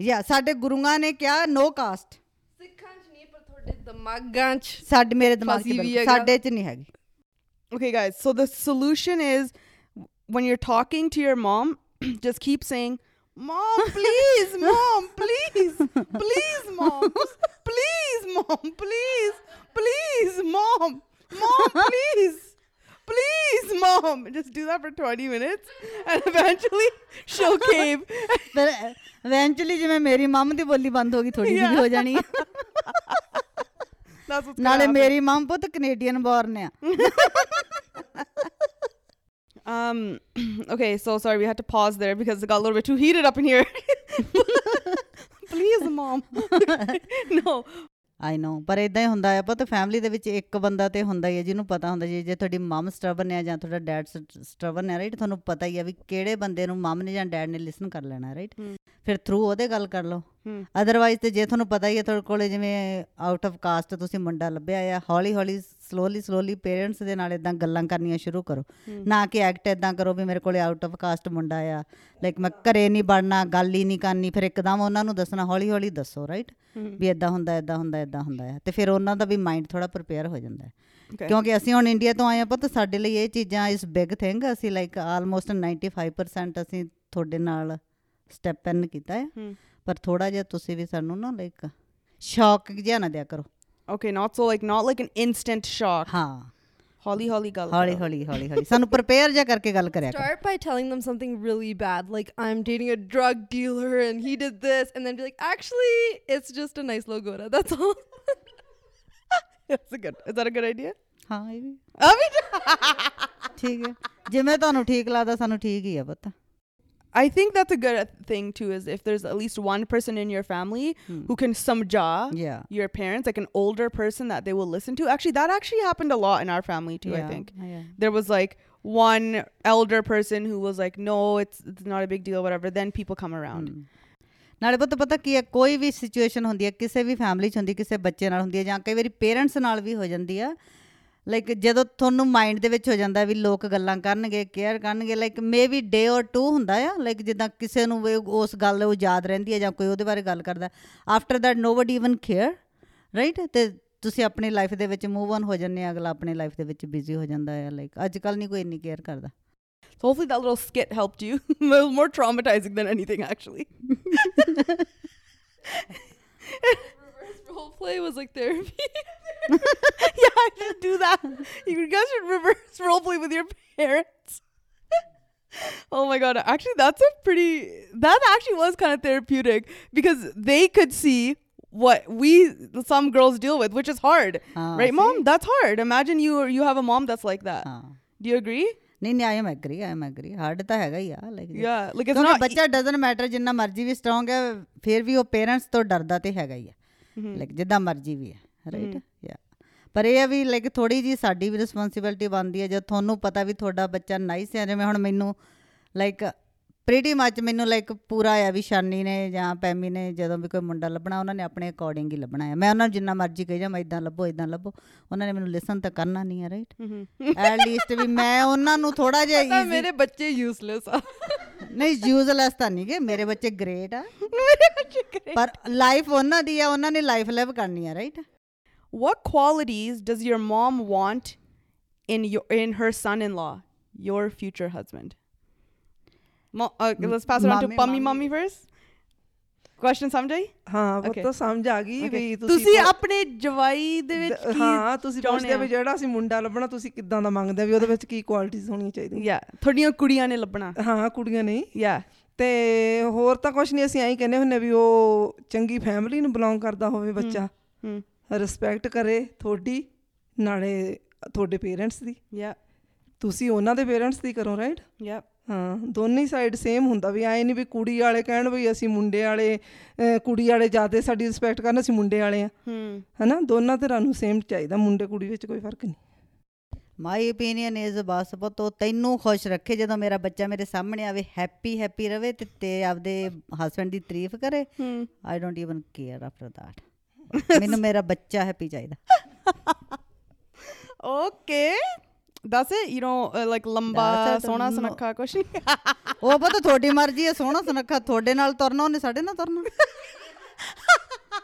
ਯਾ ਸਾਡੇ ਗੁਰੂਆਂ ਨੇ ਕਿਹਾ ਨੋ ਕਾਸਟ ਸਿੱਖਾਂ 'ਚ ਨਹੀਂ ਪਰ ਤੁਹਾਡੇ ਦਿਮਾਗਾਂ 'ਚ ਸਾਡੇ ਮੇਰੇ ਦਿਮਾਗ 'ਚ। ਸਾਡੇ 'ਚ ਨਹੀਂ ਹੈਗੀ। Okay, guys. So the solution is when you're talking to your mom, just keep saying, "Mom, please, mom, please, please, mom, please, mom, please, please, mom, mom, please." Please, mom. Just do that for 20 minutes and eventually she'll cave. ਪਰ eventually ਜਿਵੇਂ ਮੇਰੀ ਮੰਮ ਦੀ ਬੋਲੀ ਬੰਦ ਹੋ ਗਈ ਥੋੜੀ ਜਿਹੀ Yeah. ਹੋ ਜਾਣੀ ਹੈ That's what's gonna ਨਾਲੇ happen. ਮੇਰੀ ਮੰਮ ਪੁੱਤ ਕੈਨੇਡੀਅਨ ਬੋਰਨ ਆ Um. Okay. So sorry, we had to pause there because it got a little bit too heated up in here. Please, mom. no. I know ਪਰ ਇਦਾਂ ਹੀ ਹੁੰਦਾ ਆ ਪੁੱਤ family ਦੇ ਵਿੱਚ ਇੱਕ ਬੰਦਾ ਤੇ ਹੁੰਦਾ ਹੀ ਹੈ ਜਿਹਨੂੰ ਪਤਾ ਹੁੰਦਾ ਜੀ ਜੇ ਤੁਹਾਡੀ ਮਮ ਸਟਰਬਨ ਹੈ ਜਾਂ ਤੁਹਾਡਾ ਡੈਡ ਸਟਰਬਨ ਹੈ ਰਾਈਟ ਤੁਹਾਨੂੰ ਪਤਾ ਹੀ ਹੈ ਵੀ ਕਿਹੜੇ ਬੰਦੇ ਨੂੰ ਮਮ ਨੇ ਜਾਂ ਡੈਡ ਨੇ ਲਿਸਨ ਕਰ ਲੈਣਾ ਰਾਈਟ। ਫਿਰ ਥਰੂ ਉਹਦੇ ਗੱਲ ਕਰ ਲਓ। ਅਦਰਵਾਈਜ਼ ਤੇ ਜੇ ਤੁਹਾਨੂੰ ਪਤਾ ਹੀ ਹੈ ਤੁਹਾਡੇ ਕੋਲੇ ਜਿਵੇਂ ਆਊਟ ਆਫ ਕਾਸਟ ਤੁਸੀਂ ਮੁੰਡਾ ਲੱਭਿਆ ਆ ਹੌਲੀ ਹੌਲੀ ਸਲੋਲੀ ਸਲੋਲੀ ਪੇਰੈਂਟਸ ਦੇ ਨਾਲ ਇਦਾਂ ਗੱਲਾਂ ਕਰਨੀਆਂ ਸ਼ੁਰੂ ਕਰੋ। ਨਾ ਕਿ ਐਕਟ ਇਦਾਂ ਕਰੋ ਵੀ ਮੇਰੇ ਕੋਲੇ ਆਊਟ ਆਫ ਕਾਸਟ ਮੁੰਡਾ ਆ। ਲਾਈਕ ਮੈਂ ਘਰੇ ਨਹੀਂ ਵੜਨਾ ਗੱਲ ਹੀ ਨਹੀਂ ਕਰਨੀ ਫਿਰ ਇੱਕਦਮ ਉਹਨਾਂ ਨੂੰ ਦੱਸਣਾ ਹੌਲੀ ਹੌਲੀ ਦੱਸੋ ਰਾਈਟ ਵੀ ਇਦਾਂ ਹੁੰਦਾ ਇਦਾਂ ਹੁੰਦਾ ਇਦਾਂ ਹੁੰਦਾ ਹੈ ਤੇ ਫਿਰ ਉਹਨਾਂ ਦਾ ਵੀ ਮਾਈਂਡ ਥੋੜਾ ਪ੍ਰਿਪੇਅਰ ਹੋ ਜਾਂਦਾ ਹੈ. ਕਿਉਂਕਿ ਅਸੀਂ ਹੁਣ ਇੰਡੀਆ ਤੋਂ ਆਏ ਆ ਪੁੱਤ ਸਾਡੇ ਲਈ ਇਹ ਚੀਜ਼ਾਂ ਇਸ ਬਿਗ ਥਿੰਗ ਅਸੀਂ ਲਾਈਕ ਆਲਮੋਸਟ 95% ਅਸੀਂ ਤੁਹਾਡੇ ਨਾਲ ਸਟੈਪ ਇਨ ਕੀਤਾ ਹੈ। ਪਰ ਥੋੜਾ ਜਿਹਾ ਤੁਸੀਂ ਵੀ ਸਾਨੂੰ ਨਾ ਲਾਈਕ ਸ਼ੌਕ ਜਿਹਾ ਨਾ ਦਿਆ ਕਰੋ। Okay. Not so like not like an instant shock. ਹਾਂ Holly, holly, gal. ਹੌਲੀ ਹੌਲੀ ਹੌਲੀ ਹੌਲੀ ਸਾਨੂੰ ਪ੍ਰਿਪੇਅਰ ਜਿਹਾ ਕਰਕੇ ਗੱਲ ਕਰਿਆ ਕਰੋ Start by telling them something really bad, like I'm dating a drug dealer and he did this, and then be like, actually, it's just a nice logora. That's all. That's a good. Is that a good idea? ਹਾਂ ਇਹ ਵੀ I mean, ਠੀਕ ਹੈ ਜਿਵੇਂ ਤੁਹਾਨੂੰ ਠੀਕ ਲੱਗਦਾ ਸਾਨੂੰ ਠੀਕ ਹੀ ਆ ਪੁੱਤ I think that's a good thing too. Is if there's at least one person in your family who can samja Yeah. your parents, like an older person that they will listen to. Actually, that actually happened a lot in our family too. I Yeah, think yeah. there was like one elder person who was like, "No, it's it's not a big deal, whatever." Then people come around. ਨਾਲੇ ਪੁੱਤ ਪਤਾ ਕੀ ਹੈ ਕੋਈ ਵੀ situation ਹੁੰਦੀ ਹੈ ਕਿਸੇ ਵੀ family 'ਚ ਹੁੰਦੀ ਕਿਸੇ ਬੱਚੇ ਨਾਲ ਹੁੰਦੀ ਹੈ ਜਾਂ ਕਈ ਵਾਰੀ ਪੇਰੈਂਟਸ ਨਾਲ ਵੀ ਹੋ ਜਾਂਦੀ ਆ ਲਾਈਕ ਜਦੋਂ ਤੁਹਾਨੂੰ ਮਾਈਂਡ ਦੇ ਵਿੱਚ ਹੋ ਜਾਂਦਾ ਵੀ ਲੋਕ ਗੱਲਾਂ ਕਰਨਗੇ ਕੇਅਰ ਕਰਨਗੇ like maybe day or two ਹੁੰਦਾ ਆ ਲਾਈਕ ਜਿੱਦਾਂ ਕਿਸੇ ਨੂੰ ਉਸ ਗੱਲ ਉਹ ਯਾਦ ਰਹਿੰਦੀ ਹੈ ਜਾਂ ਕੋਈ ਉਹਦੇ ਬਾਰੇ ਗੱਲ ਕਰਦਾ after that nobody even care right ਤੇ ਤੁਸੀਂ ਆਪਣੀ ਲਾਈਫ ਦੇ ਵਿੱਚ ਮੂਵ ਔਨ ਹੋ ਜੰਨੇ ਅਗਲਾ ਆਪਣੀ ਲਾਈਫ ਦੇ ਵਿੱਚ ਬਿਜ਼ੀ ਹੋ ਜਾਂਦਾ ਹੈ ਲਾਈਕ ਅੱਜ ਕੱਲ ਨਹੀਂ ਕੋਈ ਇੰਨੀ ਕੇਅਰ ਕਰਦਾ So hopefully that little skit helped you. it was more traumatizing than anything, actually. Reverse role play was like therapy. yeah, I should do that. You guys should reverse roleplay with your parents. oh my god. Actually, that's a pretty that actually was kind of therapeutic because they could see what we some girls deal with, which is hard. Ah, right, see? mom? That's hard. Imagine you you have a mom that's like that. ਹਾਂ Do you agree? ਨਹੀਂ ਨਹੀਂ I am agree I am agree hard ਤਾਂ ਹੈਗਾ ਹੀ ਆ like Yeah. Like it's ਕਿਉਂਕਿ not ਬੱਚਾ doesn't matter ਜਿੰਨਾ ਮਰਜ਼ੀ ਵੀ ਸਟਰੋਂਗ ਹੈ ਫਿਰ ਵੀ ਉਹ ਪੇਰੈਂਟਸ ਤੋਂ ਡਰਦਾ ਤੇ ਹੈਗਾ ਹੀ ਆ Mhm. ਲਾਈਕ ਜਿੱਦਾਂ ਮਰਜ਼ੀ ਵੀ ਹੈ ਰਾਈਟ ਯਾ ਪਰ ਇਹ ਆ ਵੀ ਲਾਈਕ ਥੋੜੀ ਜੀ ਸਾਡੀ ਵੀ ਰਿਸਪੌਂਸਿਬਿਲਟੀ ਬਣਦੀ ਹੈ ਜਦ ਤੁਹਾਨੂੰ ਪਤਾ ਵੀ ਤੁਹਾਡਾ ਬੱਚਾ ਨਾਈਸ ਹੈ ਜਿਵੇਂ ਹੁਣ ਮੈਨੂੰ ਲਾਈਕ ਪ੍ਰੀਟੀ ਮੱਚ ਮੈਨੂੰ ਲਾਈਕ ਪੂਰਾ ਆ ਵੀ ਸ਼ਾਨੀ ਨੇ ਜਾਂ ਪੈਮੀ ਨੇ ਜਦੋਂ ਵੀ ਕੋਈ ਮੁੰਡਾ ਲੱਭਣਾ ਉਹਨਾਂ ਨੇ ਆਪਣੇ ਅਕੋਰਡਿੰਗ ਹੀ ਲੱਭਣਾ ਹੈ ਮੈਂ ਉਹਨਾਂ ਨੂੰ ਜਿੰਨਾ ਮਰਜ਼ੀ ਕਹੀ ਜਾਵਾਂ ਇਦਾਂ ਲੱਭੋ ਇਦਾਂ ਲੱਭੋ ਉਹਨਾਂ ਨੇ ਮੈਨੂੰ ਲਿਸਨ ਤਾਂ ਕਰਨਾ ਨਹੀਂ ਹੈ ਰਾਈਟ. ਐਟ ਲੀਸਟ ਵੀ ਮੈਂ ਉਹਨਾਂ ਨੂੰ ਥੋੜਾ ਜਿਹਾ easy- ਮੇਰੇ ਬੱਚੇ useless ਆ ਨਹੀਂ ਯੂਜ਼ਲੈਸ ਤਾਂ ਨਹੀਂ ਗੇ ਮੇਰੇ ਬੱਚੇ ਗ੍ਰੇਟ ਆ ਮੇਰੇ ਬੱਚੇ ਕਰੇ। ਪਰ ਲਾਈਫ ਉਹਨਾਂ ਦੀ ਆ ਉਹਨਾਂ ਨੇ ਲਾਈਫ ਲਿਵ ਕਰਨੀ ਆ right What qualities does your mom want in your in her son-in-law, your future husband? Mo- uh, let's pass it on to Pummy mommy. First. Question ਸਮਝਾਈ ਹਾਂ Okay. ਪੁੱਤ ਸਮਝ ਆ ਗਈ ਵੀ. ਤੁਸੀਂ ਤਾਂ- ਆਪਣੇ ਜਵਾਈ ਦੇ ਵਿੱਚ ਕੀ ਹਾਂ ਤੁਸੀਂ ਪੁੱਛਦੇ? ਵੀ ਜਿਹੜਾ ਅਸੀਂ ਮੁੰਡਾ ਲੱਭਣਾ ਤੁਸੀਂ ਕਿੱਦਾਂ ਦਾ ਮੰਗਦੇ ਵੀ ਉਹਦੇ ਵਿੱਚ ਕੀ ਕੁਆਲਿਟੀਜ਼ ਹੋਣੀਆਂ ਚਾਹੀਦੀਆਂ ਯਾ ਤੁਹਾਡੀਆਂ ਕੁੜੀਆਂ ਨੇ ਲੱਭਣਾ ਹਾਂ ਕੁੜੀਆਂ ਨਹੀਂ ਯਾ ਤੇ ਹੋਰ ਤਾਂ ਕੁਝ ਨਹੀਂ ਅਸੀਂ ਐਂ ਕਹਿੰਦੇ ਹੁੰਨੇ ਵੀ ਉਹ ਚੰਗੀ ਫੈਮਿਲੀ ਨੂੰ ਬਿਲੋਂਗ ਕਰਦਾ ਹੋਵੇ ਬੱਚਾ ਹਮ ਰਿਸਪੈਕਟ ਕਰੇ ਤੁਹਾਡੀ ਨਾਲੇ ਤੁਹਾਡੇ ਪੇਰੈਂਟਸ ਦੀ ਯਾ ਤੁਸੀਂ ਉਹਨਾਂ ਦੇ ਪੇਰੈਂਟਸ ਦੀ ਕਰੋ ਰਾਈਟ ਯਾ ਹਾਂ ਦੋਨੇ ਸਾਈਡ ਸੇਮ ਹੁੰਦਾ ਵੀ ਐ ਨਹੀਂ ਵੀ ਕੁੜੀ ਵਾਲੇ ਕਹਿਣ ਵੀ ਅਸੀਂ ਮੁੰਡੇ ਵਾਲੇ ਕੁੜੀ ਵਾਲੇ ਜ਼ਿਆਦਾ ਸਾਡੀ ਰਿਸਪੈਕਟ ਕਰਨ ਅਸੀਂ ਮੁੰਡੇ ਵਾਲੇ ਆ। ਹਮ ਹਨਾ? ਦੋਨਾਂ ਧਿਰਾਂ ਨੂੰ ਸੇਮ ਚਾਹੀਦਾ ਮੁੰਡੇ ਕੁੜੀ ਵਿੱਚ ਕੋਈ ਫ਼ਰਕ ਨਹੀਂ। ਮਾਈ ਓਪੀਨੀਅਨ ਇਜ਼ ਬਸ ਪੁੱਤ ਤੈਨੂੰ ਖੁਸ਼ ਰੱਖੇ ਜਦੋਂ ਮੇਰਾ ਬੱਚਾ ਮੇਰੇ ਸਾਹਮਣੇ ਆਵੇ ਹੈਪੀ ਹੈਪੀ ਰਵੇ ਤੇ ਤੇ ਆਪਦੇ ਹਸਬੰਡ ਦੀ ਤਾਰੀਫ ਕਰੇ। I don't even care after that ਮੈਨੂੰ ਮੇਰਾ ਬੱਚਾ ਹੈਪੀ ਚਾਹੀਦਾ। ਓਕੇ ਦੱਸ know uh, like ਲੰਬਾ. ਸੋਹਣਾ. ਸੁਨੱਖਾ ਕੁਛ ਨਹੀਂ ਉਹ ਪਤਾ ਤੁਹਾਡੀ ਮਰਜ਼ੀ ਹੈ ਸੋਹਣਾ ਸੁਨੱਖਾ ਤੁਹਾਡੇ ਨਾਲ ਤੁਰਨਾ ਉਹਨੇ ਸਾਡੇ ਨਾਲ ਤੁਰਨਾ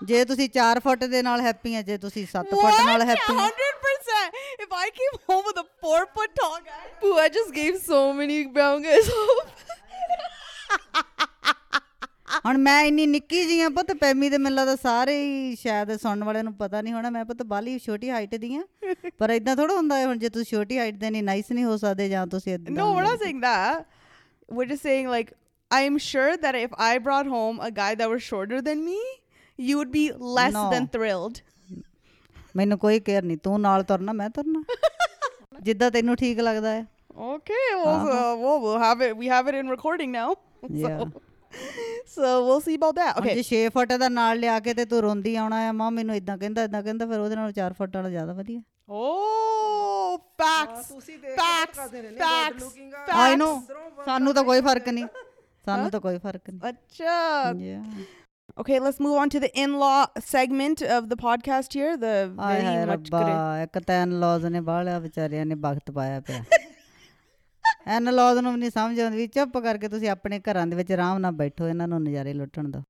ਜੇ ਤੁਸੀਂ 4 ਫੁੱਟ ਦੇ ਨਾਲ ਹੈਪੀ ਆ ਜੇ ਤੁਸੀਂ 7 ਫੁੱਟ ਨਾਲ ਹੈਪੀ ਆ 100%. If I came home with a four foot tall guy. Boo, I just gave so many brown guys. ਹੁਣ ਮੈਂ ਇੰਨੀ ਨਿੱਕੀ ਜੀ ਆ ਪੁੱਤ ਪੈਮੀ ਦੇ ਮੈਨੂੰ ਲੱਗਦਾ ਸਾਰੇ ਹੀ ਸ਼ਾਇਦ ਸੁਣਨ ਵਾਲਿਆਂ ਨੂੰ ਪਤਾ ਨਹੀਂ ਹੋਣਾ ਮੈਂ ਪੁੱਤ ਬਾਲੀ ਛੋਟੀ ਹਾਈਟ ਦੀ ਆ ਪਰ ਇਦਾਂ ਥੋੜਾ ਹੁੰਦਾ ਹੈ ਹੁਣ ਜੇ ਤੁਸੀਂ ਛੋਟੀ ਹਾਈਟ ਦੇ ਨਹੀਂ ਨਾਈਸ ਨਹੀਂ ਹੋ ਸਕਦੇ ਜਾਂ ਤੁਸੀਂ ਏਦਾਂ No, we're not saying that. We're just saying like I'm sure that if I brought home a guy that was shorter than me, you would be less No. than thrilled. ਮੈਨੂੰ ਕੋਈ care ਨਹੀਂ ਤੂੰ ਨਾਲ ਤੁਰਨਾ ਮੈਂ ਤੁਰਨਾ ਜਿੱਦਾਂ ਤੈਨੂੰ ਠੀਕ ਲੱਗਦਾ ਹੈ Okay, well, uh, well, we'll have it. We have it in recording now. Yeah. So, so we'll see about that. Okay. ਜੇ 6 ਫੁੱਟ ਦਾ ਨਾਲ ਲਿਆ ਕੇ ਤੇ ਤੂੰ ਰੋਂਦੀ ਆਉਣਾ ਹੈ ਮਾਂ ਮੈਨੂੰ ਇਦਾਂ ਕਹਿੰਦਾ ਇਦਾਂ ਕਹਿੰਦਾ ਫਿਰ ਉਹਦੇ ਨਾਲ 4 ਫੁੱਟ ਵਾਲਾ ਜ਼ਿਆਦਾ ਵਧੀਆ Oh, facts. ਤੁਸੀਂ ਦੇਖ Facts. ਕਰਦੇ ਰਹਿੰਦੇ Facts. looking ਆ। Facts. ਆਈ ਨੋ ਸਾਨੂੰ ਤਾਂ ਕੋਈ ਫਰਕ ਨਹੀਂ ਸਾਨੂੰ ਤਾਂ ਕੋਈ ਫਰਕ ਨਹੀਂ Acha. Yeah. Okay, let's move on to the in-law segment of the podcast here. The ਆਏ very ਹਾਏ much ਰੱਬਾ good. ਇੱਕ ਤਾਂ ਐਨਲੌਜ਼ ਨੇ ਬਾਹਲਿਆ ਵਿਚਾਰਿਆਂ ਨੇ ਵਕਤ ਪਾਇਆ ਪਿਆ ਐਨਲੌਜ਼ ਨੂੰ ਵੀ ਨਹੀਂ ਸਮਝ ਆਉਂਦੀ ਵੀ ਚੁੱਪ ਕਰਕੇ ਤੁਸੀਂ ਆਪਣੇ ਘਰਾਂ ਦੇ ਵਿੱਚ ਆਰਾਮ ਨਾਲ ਬੈਠੋ ਇਹਨਾਂ ਨੂੰ ਨਜ਼ਾਰੇ ਲੁੱਟਣ ਦਿਓ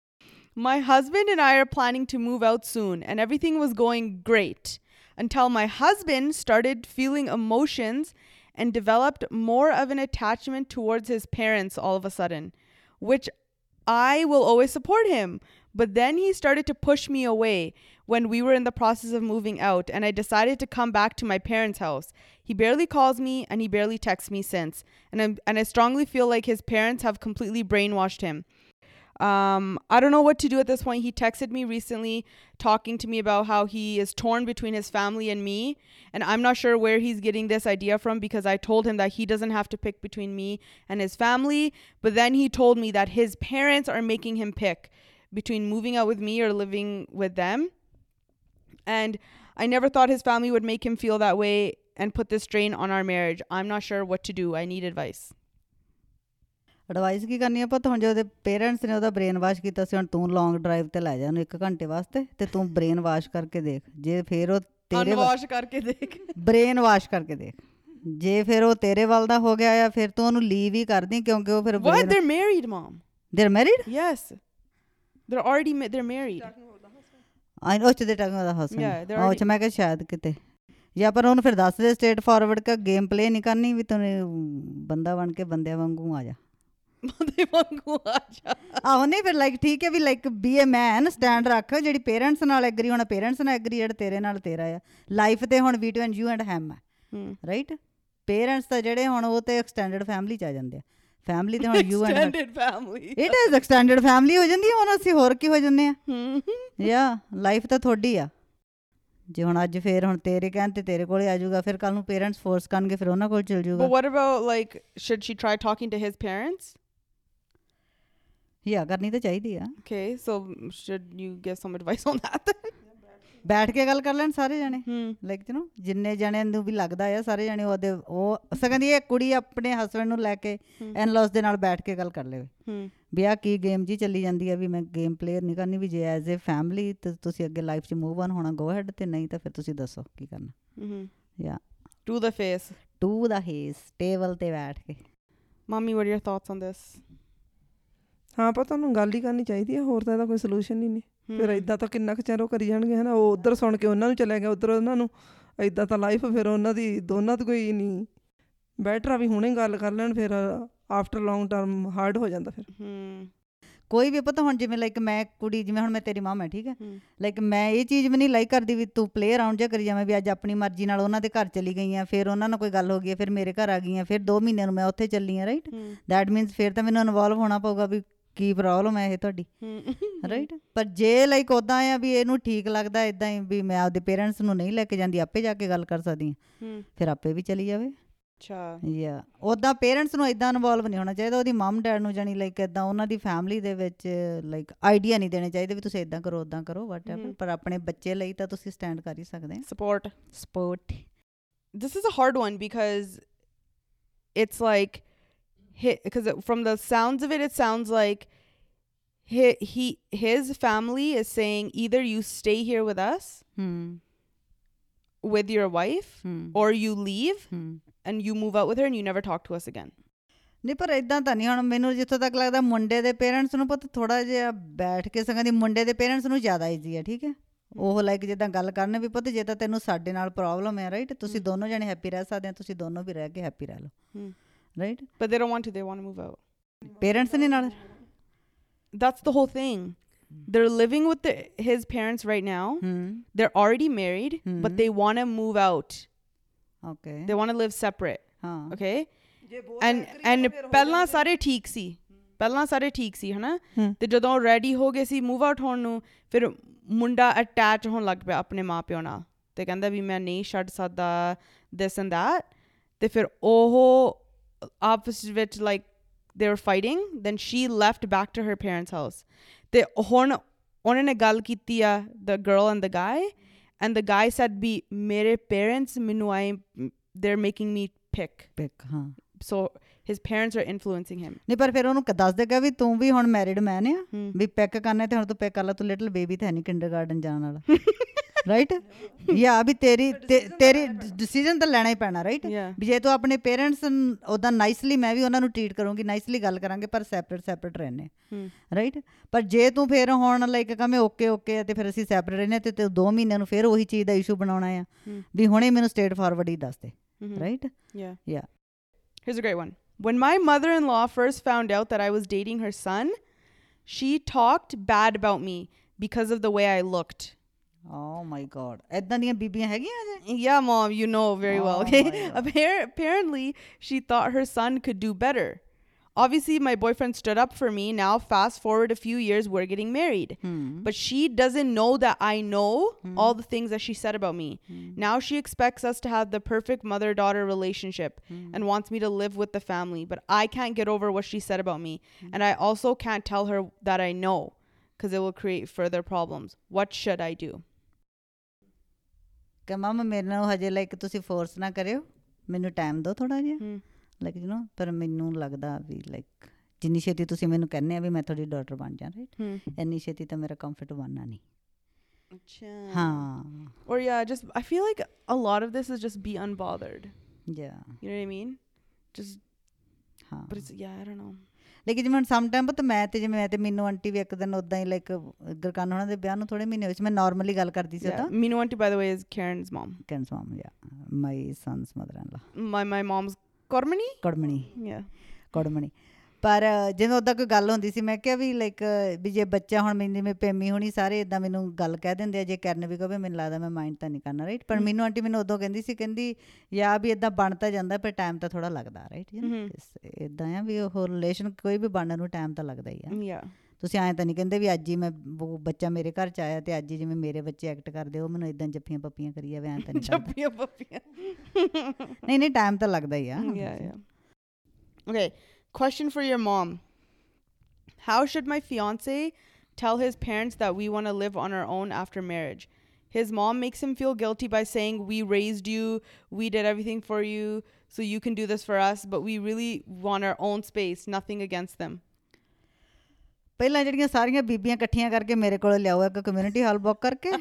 My husband and I are planning to move out soon, and everything was going great until my husband started feeling emotions and developed more of an attachment towards his parents all of a sudden, which I will always support him. But then he started to push me away when we were in the process of moving out, and I decided to come back to my parents' house. He barely calls me and he barely texts me since, and I'm, and I strongly feel like his parents have completely brainwashed him. Um, I don't know what to do at this point. He texted me recently talking to me about how he is torn between his family and me. And I'm not sure where he's getting this idea from because I told him that he doesn't have to pick between me and his family. But then he told me that his parents are making him pick between moving out with me or living with them. And I never thought his family would make him feel that way and put this strain on our marriage. I'm not sure what to do. I need advice. Advice ਕੀ ਕਰਨੀ ਆ ਪੁੱਤ? ਹੁਣ ਜੇ ਉਹਦੇ parents ਨੇ ਉਹਦਾ brain wash ਕੀਤਾ ਸੀ ਹੁਣ ਤੂੰ ਲੌਂਗ ਡਰਾਈਵ ਤੇ ਲੈ ਜਾ ਉਹਨੂੰ 1 ਘੰਟੇ ਵਾਸਤੇ ਤੇ ਤੂੰ ਬ੍ਰੇਨ ਵਾਸ਼ ਕਰਕੇ ਦੇਖ। ਜੇ ਫੇਰ ਉਹ ਤੇਰੇ ਅਨਵਾਸ਼ ਕਰਕੇ ਦੇਖ। ਬ੍ਰੇਨ ਵਾਸ਼ ਕਰਕੇ ਦੇਖ। ਜੇ ਫਿਰ ਉਹ ਤੇਰੇ ਵੱਲ ਦਾ ਹੋ ਗਿਆ ਆ ਫਿਰ ਤੂੰ ਉਹਨੂੰ ਲੀਵ ਹੀ ਕਰਦੀ ਕਿਉਂਕਿ ਉਹ ਫਿਰ what? they're married mom. They're married they're already ma- they're married. I know ਚ ਦੇ ਟਾਈਮ ਦਾ they're ਉਹ ਚ ਮੈਂ ਕਿਹਾ ਸ਼ਾਇਦ ਕਿਤੇ। ਜਾਂ ਪਰ ਉਹਨੂੰ ਫਿਰ ਦੱਸ ਦੇ ਸਟੇਟ ਫਾਰਵਰਡ ਕਿ ਗੇਮ ਪਲੇ ਨਹੀਂ ਕਰਨੀ ਵੀ ਤੂੰ ਬੰਦਾ ਬਣ ਕੇ ਬੰਦਿਆਂ ਵਾਂਗੂ ਆ ਜਾ। ਬੰਦੇ ਵਾਂਗੂ ਆ ਜਾ। ਆਹੋ ਨਹੀਂ ਫਿਰ ਲਾਈਕ ਠੀਕ ਹੈ ਵੀ like be a man stand ਰੱਖ ਜਿਹੜੀ ਪੇਰੈਂਟਸ ਨਾਲ ਐਗਰੀ ਹੋਣਾ ਪੇਰੈਂਟਸ ਨਾਲ ਐਗਰੀ ਜਿਹੜਾ ਤੇਰੇ ਨਾਲ ਤੇਰਾ ਆ। ਲਾਈਫ ਤੇ ਹੁਣ ਵੀ to and you and him ਹੈ। ਰਾਈਟ ਪੇਰੈਂਟਸ ਤਾਂ ਜਿਹੜੇ ਹੁਣ ਉਹ ਤੇ ਐਕਸਟੈਂਡਡ ਫੈਮਿਲੀ ਚ ਆ ਜਾਂਦੇ ਆ। ਫੈਮਿਲੀ ਤੇ ਹੁਣ you and extended family it is extended family ਹੋ ਜਾਂਦੀ ਹੁਣ ਅਸੀਂ ਹੋਰ ਕੀ ਹੋ ਜੰਨੇ ਆ. ਯਾ ਲਾਈਫ ਤਾਂ ਤੁਹਾਡੀ ਆ। ਜੇ ਹੁਣ ਅੱਜ ਫੇਰ ਹੁਣ ਤੇਰੇ ਕਹਿਣ ਤੇ ਤੇਰੇ ਕੋਲੇ ਆ ਜਾਊਗਾ ਫਿਰ ਕੱਲ ਨੂੰ ਪੇਰੈਂਟਸ ਫੋਰਸ ਕਰਨਗੇ ਫਿਰ ਉਹਨਾਂ ਕੋਲ ਚਲ ਜਾਊਗਾ। What about like should she try talking to his parents? ਯਾ ਕਰਨੀ ਤਾਂ ਚਾਹੀਦੀ ਆ। Okay so should you give some advice on that ਬੈਠ ਕੇ ਗੱਲ ਕਰ ਲੈਣ ਸਾਰੇ ਜਣੇ। ਲਾਈਕ ਯੂ نو ਜਿੰਨੇ ਜਣੇ ਨੂੰ ਵੀ ਲੱਗਦਾ ਆ ਸਾਰੇ ਜਣੇ ਉਹਦੇ ਉਹ ਸਕੰਦੀ ਇਹ ਕੁੜੀ ਆਪਣੇ ਹਸਬੰਡ ਨੂੰ ਲੈ ਕੇ ਐਨਲੌਸ ਦੇ ਨਾਲ ਬੈਠ ਕੇ ਗੱਲ ਕਰ ਲਵੇ। ਵੀ ਆ ਕੀ ਗੇਮ ਜੀ ਚੱਲੀ ਜਾਂਦੀ ਆ ਵੀ ਮੈਂ ਗੇਮ ਪਲੇਅਰ ਨਹੀਂ ਕਰਨੀ ਵੀ ਜੇ ਐਜ਼ ਅ ਫੈਮਿਲੀ ਤੁਸੀਂ ਅੱਗੇ ਲਾਈਫ 'ਚ ਮੂਵ ਆਨ ਹੋਣਾ ਗੋ ਹੈਡ ਤੇ ਨਹੀਂ ਤਾਂ ਫਿਰ ਤੁਸੀਂ ਦੱਸੋ ਕੀ ਕਰਨਾ। Yeah to the face to the ਹੇਸ table ਤੇ ਬੈਠ ਕੇ। Mommy what are your thoughts on this ਹਾਂ ਪਰ ਤੁਹਾਨੂੰ ਗੱਲ ਹੀ ਕਰਨੀ ਚਾਹੀਦੀ ਹੈ ਹੋਰ ਤਾਂ ਇਹਦਾ ਕੋਈ ਸੋਲੂਸ਼ਨ ਹੀ ਨਹੀਂ ਫਿਰ. ਇਦਾਂ ਤਾਂ ਕਿੰਨਾ ਕੁ ਚਿਰ ਉਹ ਕਰੀ ਜਾਣਗੇ ਹਨਾ ਉਹ ਉਧਰ ਸੁਣ ਕੇ ਉਹਨਾਂ ਨੂੰ ਚਲੇ ਗਿਆ ਉਧਰ ਉਹਨਾਂ ਨੂੰ ਇਦਾਂ ਤਾਂ ਲਾਈਫ ਫਿਰ ਉਹਨਾਂ ਦੀ ਦੋਨਾਂ ਦੀ ਕੋਈ ਨਹੀਂ ਬੈਟਰ ਆ ਵੀ ਹੁਣੇ ਗੱਲ ਕਰ ਲੈਣ ਫਿਰ ਆਫਟਰ ਲੌਂਗ ਟਰਮ ਹਾਰਡ ਹੋ ਜਾਂਦਾ ਫਿਰ Hmm. ਕੋਈ ਵੀ ਪਤਾ ਹੁਣ ਜਿਵੇਂ ਲਾਈਕ ਮੈਂ ਕੁੜੀ ਜਿਵੇਂ ਹੁਣ ਮੈਂ ਤੇਰੀ ਮਾਂ ਹੈ ਠੀਕ ਹੈ. ਲਾਈਕ ਮੈਂ ਇਹ ਚੀਜ਼ ਵੀ ਨਹੀਂ ਲਾਈਕ ਕਰਦੀ ਵੀ ਤੂੰ ਪਲੇ ਅਰਾਊਂਡ ਜਿਹਾ ਕਰੀ ਜਾਵੇਂ ਵੀ ਅੱਜ ਆਪਣੀ ਮਰਜ਼ੀ ਨਾਲ ਉਹਨਾਂ ਦੇ ਘਰ ਚਲੀ ਗਈ ਆ ਫਿਰ ਉਹਨਾਂ ਨਾਲ ਕੋਈ ਗੱਲ ਹੋ ਗਈ ਹੈ, ਫਿਰ ਮੇਰੇ ਘਰ ਆ ਗਈ ਆ ਫਿਰ 2 ਮਹੀਨਿਆਂ ਨੂੰ ਮੈਂ ਉੱਥੇ ਚੱਲੀ ਆ ਰਾਈਟ. ਦੈਟ ਮੀਨਸ ਫਿਰ ਤਾਂ ਮੈਨੂੰ ਇਨਵੋਲਵ ਹੋਣਾ ਪਊਗਾ ਵੀ ਕੀ ਪ੍ਰੋਬਲਮ ਹੈ ਇਹ ਤੁਹਾਡੀ. ਰਾਈਟ ਪਰ ਜੇ ਲਾਈਕ ਉਦਾਂ ਆ ਵੀ ਇਹਨੂੰ ਠੀਕ ਲੱਗਦਾ ਇਦਾਂ ਹੀ ਵੀ ਮੈਂ ਆਪਦੇ ਪੇਰੈਂਟਸ ਨੂੰ ਨਹੀਂ ਲੈ ਕੇ ਜਾਂਦੀ ਆਪੇ ਜਾ ਕੇ ਗੱਲ ਕਰ ਸਕਦੀ ਹਾਂ. ਫਿਰ ਆਪੇ ਵੀ ਚਲੀ ਜਾਵੇ Cha. ਯਾ ਉਦਾਂ ਪੇਰੈਂਟਸ ਨੂੰ ਇਦਾਂ ਇਨਵੋਲਵ ਨਹੀਂ ਹੋਣਾ ਚਾਹੀਦਾ ਉਹਦੀ ਮਮ ਡੈਡ ਨੂੰ ਜਾਨੀ ਲਾਈਕ ਇਦਾਂ ਉਹਨਾਂ ਦੀ ਫੈਮਿਲੀ ਦੇ ਵਿੱਚ ਲਾਈਕ ਆਈਡੀਆ ਨਹੀਂ ਦੇਣੇ ਚਾਹੀਦੇ ਵੀ ਤੁਸੀਂ ਇਦਾਂ ਕਰੋ ਉਦਾਂ ਕਰੋ ਹਮ। ਪਰ ਆਪਣੇ ਬੱਚੇ ਲਈ ਤਾਂ ਤੁਸੀਂ ਸਟੈਂਡ ਕਰ ਹੀ ਸਕਦੇ ਆ Support. Support This is a hard one because it's like because from the sounds of it, it sounds like he, he his family is saying either you stay here with us hmm with your wife hmm or you leave hmm and you move out with her and you never talk to us again. ਨਹੀਂ ਪਰ ਇਦਾਂ ਤਾਂ ਨਹੀਂ ਹੁਣ ਮੈਨੂੰ ਜਿੱਥੋਂ ਤੱਕ ਲੱਗਦਾ ਮੁੰਡੇ ਦੇ ਪੇਰੈਂਟਸ ਨੂੰ ਪੁੱਤ ਥੋੜਾ ਜਿਹਾ ਬੈਠ ਕੇ ਸੰਗਾਂ ਦੀ ਮੁੰਡੇ ਦੇ ਪੇਰੈਂਟਸ ਨੂੰ ਜ਼ਿਆਦਾ ਈਜ਼ੀ ਹੈ ਠੀਕ ਹੈ ਉਹ ਲਾਈਕ ਜਿੱਦਾਂ ਗੱਲ ਕਰਨ ਵੀ ਪੁੱਤ ਜੇ ਤਾਂ ਤੈਨੂੰ ਸਾਡੇ ਨਾਲ ਪ੍ਰੋਬਲਮ ਹੈ ਰਾਈਟ ਤੁਸੀਂ ਦੋਨੋਂ ਜਣੇ ਹੈਪੀ ਰਹਿ ਸਕਦੇ ਆ ਤੁਸੀਂ ਦੋਨੋਂ ਵੀ ਰਹਿ ਕੇ ਹੈਪੀ ਰਹਿ ਲਓ Hmm. Right But they don't want to, they want to move out. Parents ਨਹੀਂ ਨਾਲ That's the whole thing. They're living with the, his parents right now. Hmm They're already married, but Mhm. they want to move out. Okay They want to live separate. ਹਾਂ Okay? and and ਪਹਿਲਾਂ ਸਾਰੇ ਠੀਕ ਸੀ ਪਹਿਲਾਂ ਸਾਰੇ ਠੀਕ ਸੀ ਹਨਾ ਹਮ। ਤੇ ਜਦੋਂ ਰੈਡੀ ਹੋ ਗਏ ਸੀ ਮੂਵ ਆਊਟ ਹੋਣ ਨੂੰ ਫਿਰ ਮੁੰਡਾ ਅਟੈਚ ਹੋਣ ਲੱਗ ਪਿਆ ਆਪਣੇ ਮਾਪਿਓ ਨਾਲ ਤੇ ਕਹਿੰਦਾ ਵੀ ਮੈਂ ਨਹੀਂ ਛੱਡ ਸਕਦਾ this and that ਤੇ ਫਿਰ ਉਹ ਆਪਸ ਵਿੱਚ like they were fighting then she left back to her parents house ਤੇ ਹੁਣ ਉਹਨਾਂ ਨੇ ਗੱਲ ਕੀਤੀ ਆ the girl and the guy and the guy said ਵੀ ਮੇਰੇ parents ਮੈਨੂੰ ਆਏ they're making me pick pick ਹਾਂ so his parents are influencing him ਨਹੀਂ ਪਰ ਫਿਰ ਉਹਨੂੰ ਕ- ਦੱਸ ਦੇਗਾ ਵੀ ਤੂੰ ਵੀ ਹੁਣ ਮੈਰਿਡ ਮੈਨ ਆ ਹਮ। ਵੀ ਪਿਕ ਕਰਨਾ ਤੇ ਹੁਣ ਤੂੰ ਪਿਕ ਕਰ ਲੈ ਤੂੰ ਲਿਟਲ ਬੇਬੀ ਤਾਂ ਹੈ ਨਹੀਂ ਕਿੰਡਰਗਾਰਟਨ ਜਾਣ ਵਾਲਾ ਰਾਈਟ ਯਾ ਵੀ ਤੇਰੀ ਤੇਰੀ ਡਿਸੀਜਨ ਤਾਂ ਲੈਣਾ ਹੀ ਪੈਣਾ ਰਾਈਟ. ਵੀ ਜੇ ਤੂੰ ਆਪਣੇ ਪੇਰੈਂਟਸ ਉਹਦਾ ਨਾਈਸਲੀ ਮੈਂ ਵੀ ਉਹਨਾਂ ਨੂੰ ਟ੍ਰੀਟ ਕਰੂੰਗੀ ਨਾਈਸਲੀ ਗੱਲ ਕਰਾਂਗੇ ਪਰ ਸੈਪਰੇਟ ਸੈਪਰੇਟ ਰਹਿਣੇ. ਰਾਈਟ ਪਰ ਜੇ ਤੂੰ ਫਿਰ ਹੁਣ ਲਾਈਕ ਕਵੇਂ ਓਕੇ ਓਕੇ ਤੇ ਫਿਰ ਅਸੀਂ ਸੈਪਰੇਟ ਰਹਿੰਦੇ ਤੇ ਤੇ 2 ਮਹੀਨਿਆਂ ਨੂੰ ਫਿਰ ਉਹੀ ਚੀਜ਼ ਦਾ ਇਸ਼ੂ ਬਣਾਉਣਾ ਆ. ਵੀ ਹੁਣੇ ਮੈਨੂੰ ਸਟੇਟ ਫਾਰਵਰਡ ਹੀ ਦੱਸ ਦੇ. Right Yeah. Yeah. Here's a great one. When my mother in law first found out that I was dating her son, she talked bad about me because of the way I looked. Oh my god. Yeah, mom, you know very well. Okay. Appar- Apparently, she thought her son could do better. Obviously, my boyfriend stood up for me. Now, fast forward a few years, we're getting married. But she doesn't know that I know all the things that she said about me. Now she expects us to have the perfect mother daughter relationship and wants me to live with the family. But I can't get over what she said about me. And I also can't tell her that I know because it will create further problems. What should I do? ਕਿ ਮਮ ਮੇਰੇ ਨਾਲ ਹਜੇ like ਤੁਸੀਂ force ਨਾ ਕਰਿਓ ਮੈਨੂੰ time ਦਿਓ ਥੋੜਾ ਜਿਹਾ Hmm. ਲਾਈਕ ਯੂ نو ਪਰ ਮੈਨੂੰ ਲੱਗਦਾ ਵੀ ਲਾਈਕ ਜਿੰਨੀ ਛੇਤੀ ਤੁਸੀਂ ਮੈਨੂੰ ਕਹਿੰਦੇ ਆ ਵੀ ਮੈਂ ਤੁਹਾਡੀ ਡਾਟਰ ਬਣ ਜਾ ਰਾਈਟ Hmm. ਇੰਨੀ ਛੇਤੀ ਤਾਂ ਮੇਰਾ ਕੰਫਰਟ ਬਣਨਾ ਨਹੀਂ Acha. ਹਾਂ Or yeah, just I feel like a lot of this is just be unbothered. ਯਾ You know what I mean? Just ਹਾਂ but it's yeah, I don't know. ਲੇਕਿਨ ਜਿਵੇਂ ਸਮ ਟਾਈਮ ਪਤਾ ਮੈਂ ਤੇ ਜਿਵੇਂ ਮੈਂ ਤੇ ਮੈਨੂੰ ਆਂਟੀ ਵੀ ਇੱਕ ਦਿਨ ਉਦਾਂ ਹੀ ਲਾਈਕ ਗਰਕਾਨ ਉਹਨਾਂ ਦੇ ਵਿਆਹ ਨੂੰ ਥੋੜੇ ਮਹੀਨੇ ਵਿੱਚ ਮੈਂ ਨਾਰਮਲੀ ਗੱਲ ਕਰਦੀ ਸੀ. ਤਾਂ Minu auntie, by the way, is Karen's mom. Kane's mom ਯਾ ਮਾਈ ਸਨਸ ਮਦਰ ਇਨ ਲਾ My my mom's Kormani. ਕੜਮਣੀ Yeah. ਕੜਮਣੀ ਪਰ ਜਿਵੇਂ ਉਦਾਂ ਕੋਈ ਗੱਲ ਹੁੰਦੀ ਸੀ ਮੈਂ ਕਿਹਾ ਵੀ ਲਾਈਕ ਵੀ ਜੇ ਬੱਚਾ ਹੁਣ ਮੈਨੂੰ ਜਿਵੇਂ ਪੇਮੀ ਹੋਣੀ ਸਾਰੇ ਇਦਾਂ ਮੈਨੂੰ ਗੱਲ ਕਹਿ ਦਿੰਦੇ ਆ ਜੇ ਕਰਨ ਵੀ ਕਹੇ ਮੈਨੂੰ ਲੱਗਦਾ ਮੈਂ ਮਾਈਂਡ ਤਾਂ ਨਹੀਂ ਕਰਨਾ ਰਾਈਟ ਪਰ ਮੈਨੂੰ ਆਂਟੀ ਮੈਨੂੰ ਉਦੋਂ ਕਹਿੰਦੀ ਸੀ ਕਹਿੰਦੀ ਯਾ ਵੀ ਇਦਾਂ ਬਣ ਤਾਂ ਜਾਂਦਾ ਪਰ ਟਾਈਮ ਤਾਂ ਥੋੜਾ ਲੱਗਦਾ ਰਾਈਟ. ਇਦਾਂ ਆ ਵੀ ਉਹ ਰਿਲੇਸ਼ਨ ਕੋਈ ਵੀ ਬਣਨ ਨੂੰ ਟਾਈਮ ਤਾਂ ਲੱਗਦਾ ਹੀ ਆ Yeah. ਤੁਸੀਂ ਐਂ ਤਾਂ ਨਹੀਂ ਕਹਿੰਦੇ ਵੀ ਅੱਜ ਹੀ ਮੈਂ ਉਹ ਬੱਚਾ ਮੇਰੇ ਘਰ ਚ ਆਇਆ ਤੇ ਅੱਜ ਹੀ ਜਿਵੇਂ ਮੇਰੇ ਬੱਚੇ ਐਕਟ ਕਰਦੇ ਉਹ ਮੈਨੂੰ ਇਦਾਂ ਜੱਫੀਆਂ ਪੱਪੀਆਂ ਕਰੀ ਜਾਵੇ ਐਂ ਤਾਂ ਨਹੀਂ Chappia pappia. ਨਹੀਂ ਨਹੀਂ ਟਾਈਮ ਤਾਂ ਲੱਗਦਾ ਹੀ ਆ yeah, yeah. Okay, question for your mom. How should my fiance tell his parents that we want to live on our own after marriage? His mom makes him feel guilty by saying, We raised you, we did everything for you, so you can do this for us, but we really want our own space, nothing against them. ਪਹਿਲਾਂ ਜਿਹੜੀਆਂ ਸਾਰੀਆਂ ਬੀਬੀਆਂ ਇਕੱਠੀਆਂ ਕਰਕੇ ਮੇਰੇ ਕੋਲ ਲਿਆਓ ਇੱਕ ਕਮਿਊਨਿਟੀ ਹਾਲ ਬੁੱਕ ਕਰਕੇ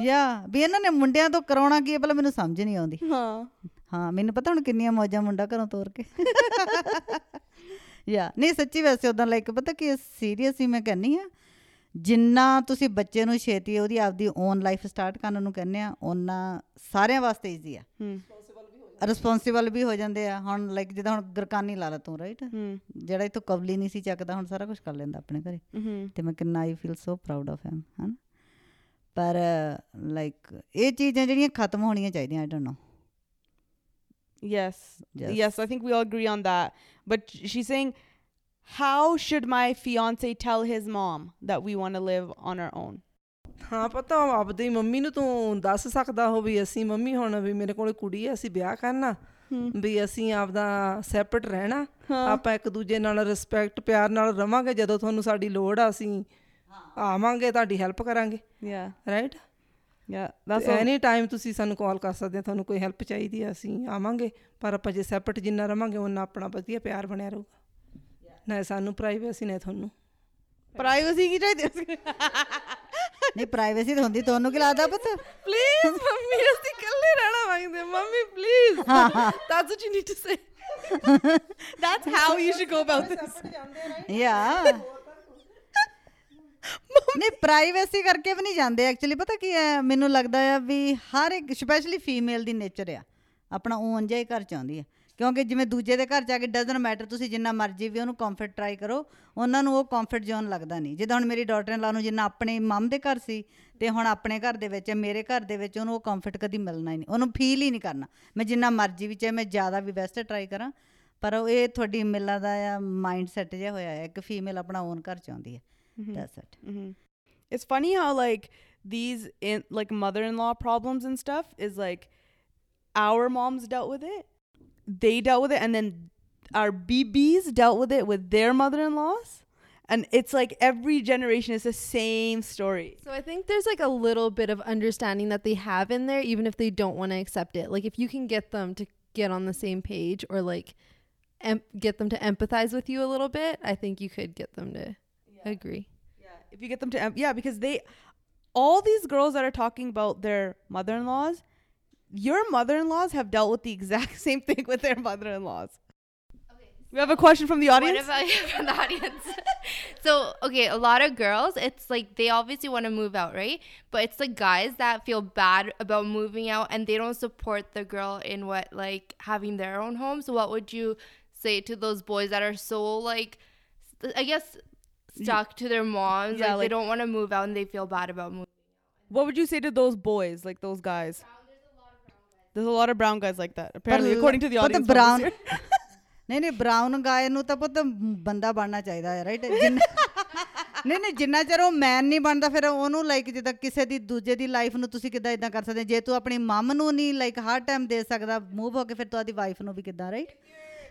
ਯਾ ਵੀ ਇਹਨਾਂ ਨੇ ਮੁੰਡਿਆਂ ਤੋਂ ਕਰਾਉਣਾ ਕੀ ਹੈ? ਪਹਿਲਾਂ ਮੈਨੂੰ ਸਮਝ ਨਹੀਂ ਆਉਂਦੀ। Huh. ਹਾਂ ਮੈਨੂੰ ਪਤਾ ਹੁਣ ਕਿੰਨੀਆਂ ਮੌਜਾਂ ਮੁੰਡਾ ਘਰੋਂ ਤੋਰ ਕੇ। ਯਾ ਨਹੀਂ ਸੱਚੀ ਵੈਸੇ ਉਦਾਂ ਲਾਈਕ ਪਤਾ ਕੀ ਸੀਰੀਅਸ ਹੀ ਮੈਂ ਕਹਿੰਨੀ ਆ ਜਿੰਨਾ ਤੁਸੀਂ ਬੱਚੇ ਨੂੰ ਛੇਤੀ ਉਹਦੀ ਆਪਦੀ ਓਨ ਲਾਈਫ ਸਟਾਰਟ ਕਰਨ ਨੂੰ ਕਹਿੰਦੇ ਆ ਉਹਨਾਂ ਸਾਰਿਆਂ ਵਾਸਤੇ ਈਜ਼ੀ ਆ. ਰਿਸਪੌਂਸਿਬਲ ਵੀ ਹੋ ਜਾਂਦੇ ਆ। ਹੁਣ ਲਾਈਕ ਜਿੱਦਾਂ ਹੁਣ ਗਰਕਾਨੀ ਲਾ ਲਾ ਤੂੰ ਰਾਈਟ. ਜਿਹੜਾ ਇਥੋਂ ਕਵਲੀ ਨਹੀਂ ਸੀ ਚੱਕਦਾ ਹੁਣ ਸਾਰਾ ਕੁਝ ਕਰ ਲੈਂਦਾ ਆਪਣੇ ਘਰੇ. ਤੇ ਮੈਂ ਕਿੰਨਾ I feel so proud of him ਹਨ? ਪਰ ਲਾਈਕ ਇਹ ਚੀਜ਼ਾਂ ਜਿਹੜੀਆਂ ਖਤਮ ਹੋਣੀਆਂ ਚਾਹੀਦੀਆਂ I don't know Yes. Yes. Yes, I think we all agree on that. But sh- she's saying, how should my fiance tell his mom that we want to live on our own? ਹਾਂ ਪਤਾ ਆਪਦੀ mummy ਨੂੰ ਤੂੰ ਦੱਸ ਸਕਦਾ ਹੋ ਵੀ ਅਸੀਂ mummy ਹੁਣ ਵੀ ਮੇਰੇ ਕੋਲ ਕੁੜੀ ਹੈ ਅਸੀਂ ਵਿਆਹ ਕਰਨਾ ਵੀ ਅਸੀਂ ਆਪਦਾ ਸੈਪਰੇਟ ਰਹਿਣਾ ਆਪਾਂ ਇੱਕ ਦੂਜੇ ਨਾਲ ਰਿਸਪੈਕਟ ਪਿਆਰ ਨਾਲ ਰਵਾਂਗੇ ਜਦੋਂ ਤੁਹਾਨੂੰ ਸਾਡੀ ਲੋੜ ਆ ਅਸੀਂ ਆਵਾਂਗੇ ਤੁਹਾਡੀ ਹੈਲਪ ਕਰਾਂਗੇ। ਯਾ ਰਾਈਟ ਯਾ ਦੈਟਸ ਐਨੀ ਟਾਈਮ ਤੁਸੀਂ ਸਾਨੂੰ ਕਾਲ ਕਰ ਸਕਦੇ ਹੋ ਤੁਹਾਨੂੰ ਕੋਈ ਹੈਲਪ ਚਾਹੀਦੀ ਹੈ ਅਸੀਂ ਆਵਾਂਗੇ। ਪਰ ਆਪਾਂ ਜੇ ਸੈਪਰੇਟ ਜਿੰਨਾ ਰਵਾਂਗੇ ਉਹਨਾਂ ਆਪਣਾ ਵਧੀਆ ਪਿਆਰ ਬਣਿਆ ਰਹੂਗਾ। ਨਾ ਸਾਨੂੰ ਪ੍ਰਾਈਵੇਸੀ ਨਾ ਤੁਹਾਨੂੰ। ਪ੍ਰਾਈਵੇਸੀ ਕੀ ਚਾਹੀਦੀ ਨਹੀਂ ਪ੍ਰਾਈਵੇਸੀ ਤਾਂ ਹੁੰਦੀ ਤੁਹਾਨੂੰ ਕੀ ਲੱਗਦਾ ਪੁੱਤ? ਪਲੀਜ਼ ਮੰਮੀ ਅਸੀਂ ਇਕੱਲੇ ਰਹਿਣਾ ਮੰਗਦੇ mummy please that's what you need to say that's how you should go about this yeah ਨਹੀਂ ਪ੍ਰਾਈਵੇਸੀ ਕਰਕੇ ਵੀ ਨਹੀਂ ਜਾਂਦੇ ਐਕਚੁਅਲੀ ਪਤਾ ਕੀ ਹੈ? ਮੈਨੂੰ ਲੱਗਦਾ ਆ ਵੀ ਹਰ ਇੱਕ ਸਪੈਸ਼ਲੀ ਫੀਮੇਲ ਦੀ ਨੇਚਰ ਆ। ਆਪਣਾ ਓਨ ਜਿਹਾ ਹੀ ਘਰ ਚਾਹੁੰਦੀ ਹੈ ਕਿਉਂਕਿ ਜਿਵੇਂ ਦੂਜੇ ਦੇ ਘਰ ਜਾ ਕੇ ਡਸਨਟ ਮੈਟਰ ਤੁਸੀਂ ਜਿੰਨਾ ਮਰਜ਼ੀ ਵੀ ਉਹਨੂੰ ਕੰਫਰਟ ਟਰਾਈ ਕਰੋ ਉਹਨਾਂ ਨੂੰ ਉਹ ਕੰਫਰਟ ਜ਼ੋਨ ਲੱਗਦਾ ਨਹੀਂ। ਜਿੱਦਾਂ ਹੁਣ ਮੇਰੀ ਡਾਟਰ ਇਨ ਲਾ ਨੂੰ ਜਿੰਨਾ ਆਪਣੇ ਮਮ ਦੇ ਘਰ ਸੀ ਤੇ ਹੁਣ ਆਪਣੇ ਘਰ ਦੇ ਵਿੱਚ ਹੈ, ਮੇਰੇ ਘਰ ਦੇ ਵਿੱਚ ਉਹਨੂੰ ਉਹ ਕੰਫਰਟ ਕਦੀ ਮਿਲਣਾ ਹੀ ਨਹੀਂ। ਉਹਨੂੰ ਫੀਲ ਹੀ ਨਹੀਂ ਕਰਨਾ। ਮੈਂ ਜਿੰਨਾ ਮਰਜ਼ੀ ਵੀ ਚਾਹੇ ਮੈਂ ਜ਼ਿਆਦਾ ਵੀ ਬੈਸਟ ਟਰਾਈ ਕਰਾਂ ਪਰ ਉਹ ਇਹ ਤੁਹਾਡੀ ਮਿਲਾਂ ਦਾ ਆ ਮਾਈਂਡ ਸੈਟ ਜਿਹਾ ਹੋਇਆ ਹੈ ਇੱਕ ਫੀਮੇਲ ਆਪਣਾ ਓਨ ਘਰ ਚਾਹੁੰਦੀ ਹੈ Mm-hmm. That's it. Mm-hmm. It's funny how like these in like mother-in-law problems and stuff is like our moms dealt with it, they dealt with it, and then our BBs dealt with it with their mother-in-laws. And it's like every generation is the same story. So I think there's like a little bit of understanding that they have in there, even if they don't want to accept it. Like if you can get them to get on the same page or like em- get them to empathize with you a little bit, I think you could get them to agree. Yeah, if you get them to em- yeah, because they all these girls that are talking about their mother-in-laws, your mother-in-laws have dealt with the exact same thing with their mother-in-laws. We have a question from the audience. What about from the audience? so, okay, a lot of girls, it's like they obviously want to move out, right? But it's the guys that feel bad about moving out and they don't support the girl in what like having their own home. So, what would you say to those boys that are so like, I guess, stuck to their moms? Yeah, like, like- they don't want to move out and they feel bad about moving. What would you say to those boys, like those guys? There's a lot of brown guys like that. Apparently, according to the ਪੁੱਤ audience. from brown this year. ਨਹੀਂ ਨਹੀਂ brown ਗਾਇ ਨੂੰ ਤਾਂ ਪੁੱਤ ਬੰਦਾ ਬਣਨਾ ਚਾਹੀਦਾ ਹੈ ਰਾਈਟ ਨਹੀਂ ਨਹੀਂ ਜਿੰਨਾ ਚਿਰ ਉਹ ਮੈਨ ਨਹੀਂ ਬਣਦਾ ਫਿਰ ਉਹਨੂੰ ਲਾਈਕ ਜਿੱਦਾਂ ਕਿਸੇ ਦੀ ਦੂਜੇ ਦੀ ਲਾਈਫ ਨੂੰ ਤੁਸੀਂ ਕਿੱਦਾਂ ਇਦਾਂ ਕਰ ਸਕਦੇ ਜੇ ਤੂੰ ਆਪਣੀ ਮਮ ਨੂੰ ਨਹੀਂ ਲਾਈਕ ਹਰ ਟਾਈਮ ਦੇ ਸਕਦਾ ਮੂਵ ਹੋ ਕੇ ਫਿਰ ਤੂੰ ਆਦੀ ਵਾਈਫ ਨੂੰ ਵੀ ਕਿੱਦਾਂ ਰਾਈਟ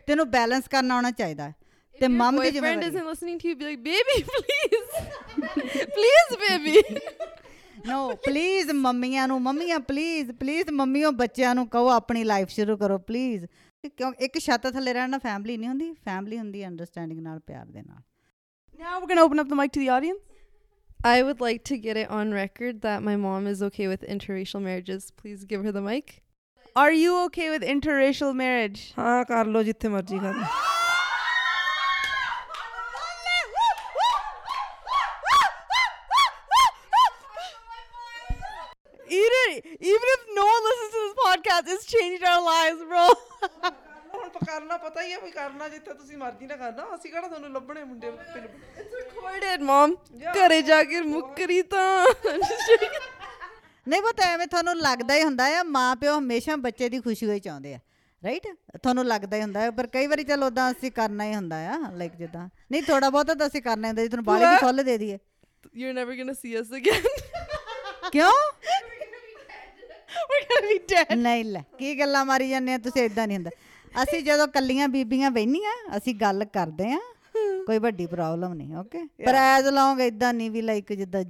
ਤੈਨੂੰ ਬੈਲੈਂਸ ਕਰਨਾ ਆਉਣਾ ਚਾਹੀਦਾ ਹੈ। ਤੇ Your ਮਮ ਦੀ boyfriend ਜ਼ਿੰਮੇਵਾਰੀ isn't listening to you, be like, baby, please, please, baby. No please ਮੰਮੀਆਂ ਨੂੰ ਮੰਮੀਆਂ ਪਲੀਜ਼ ਪਲੀਜ਼ ਮੰਮੀਓ ਬੱਚਿਆਂ ਨੂੰ ਕਹੋ ਆਪਣੀ ਲਾਈਫ ਸ਼ੁਰੂ ਕਰੋ ਪਲੀਜ਼ ਕਿਉਂ ਇੱਕ ਛੱਤ ਥੱਲੇ ਰਹਿਣਾ ਫੈਮਿਲੀ ਨਹੀਂ ਹੁੰਦੀ ਫੈਮਿਲੀ ਹੁੰਦੀ ਅੰਡਰਸਟੈਂਡਿੰਗ ਨਾਲ ਪਿਆਰ ਦੇ ਨਾਲ now we're gonna open up the mic to the audience. I would like to get it on record that my mom is okay with interracial marriages. Please give her the mic. Are you okay with interracial marriage? ਹਾਂ ਕਰ ਲਓ ਜਿੱਥੇ ਮਰਜ਼ੀ ਕਰ ਲਓ ਹੀ ਹੈ ਵੀ ਕਰਨਾ ਜਿੱਥੇ ਤੁਸੀਂ ਮਰਜ਼ੀ ਨਾ ਕਰਨਾ। ਅਸੀਂ ਕਿਹੜਾ ਤੁਹਾਨੂੰ ਲੱਭਣੇ ਮੁੰਡੇ ਪਿੰਡ It's recorded, mom. ਘਰੇ ਜਾ ਕੇ ਮੁੱਕਰੀ ਤਾਂ। ਨਹੀਂ ਉਹ ਤਾਂ ਐਵੇਂ ਤੁਹਾਨੂੰ ਲੱਗਦਾ ਹੀ ਹੁੰਦਾ ਆ ਮਾਂ ਪਿਓ ਹਮੇਸ਼ਾ ਬੱਚੇ ਦੀ ਖੁਸ਼ੀ ਹੋਈ ਚਾਹੁੰਦੇ ਆ। ਰਾਈਟ ਤੁਹਾਨੂੰ ਲੱਗਦਾ ਹੀ ਹੁੰਦਾ ਹੈ ਪਰ ਕਈ ਵਾਰੀ ਚਲ ਉਦਾਂ ਅਸੀਂ ਕਰਨਾ ਹੀ ਹੁੰਦਾ ਆ ਲਾਈਕ ਜਿੱਦਾਂ। ਨਹੀਂ ਥੋੜਾ ਬਹੁਤਾ ਤਾਂ ਅਸੀਂ ਕਰਨਾ ਹੁੰਦਾ ਜੀ ਤੁਹਾਨੂੰ ਬਾਲੀ ਵੀ ਫੁੱਲ ਦੇ ਦਈਏ। You're never gonna see us again. ਕਿਉਂ? We're gonna be dead. ਨਹੀਂ ਲੈ ਕੀ ਗੱਲਾਂ ਮਾਰੀ ਜਾਂਦੇ ਆ ਤੁਸੀਂ ਇਦਾਂ ਨਹੀਂ ਹੁੰਦਾ। ਅਸੀਂ ਜਦੋਂ ਕੱਲੀਆਂ ਬੀਬੀਆਂ ਬੈਠੀਆਂ ਅਸੀਂ ਗੱਲ ਕਰਦੇ ਆ। ਕੋਈ ਵੱਡੀ ਪ੍ਰੋਬਲਮ ਨਹੀਂ ਓਕੇ ਪਰ ਐਜ਼ ਲੌਂਗ ਇਦਾਂ ਨਹੀਂ ਵੀ ਲਾਈਕ ਜਿੱਦਾਂ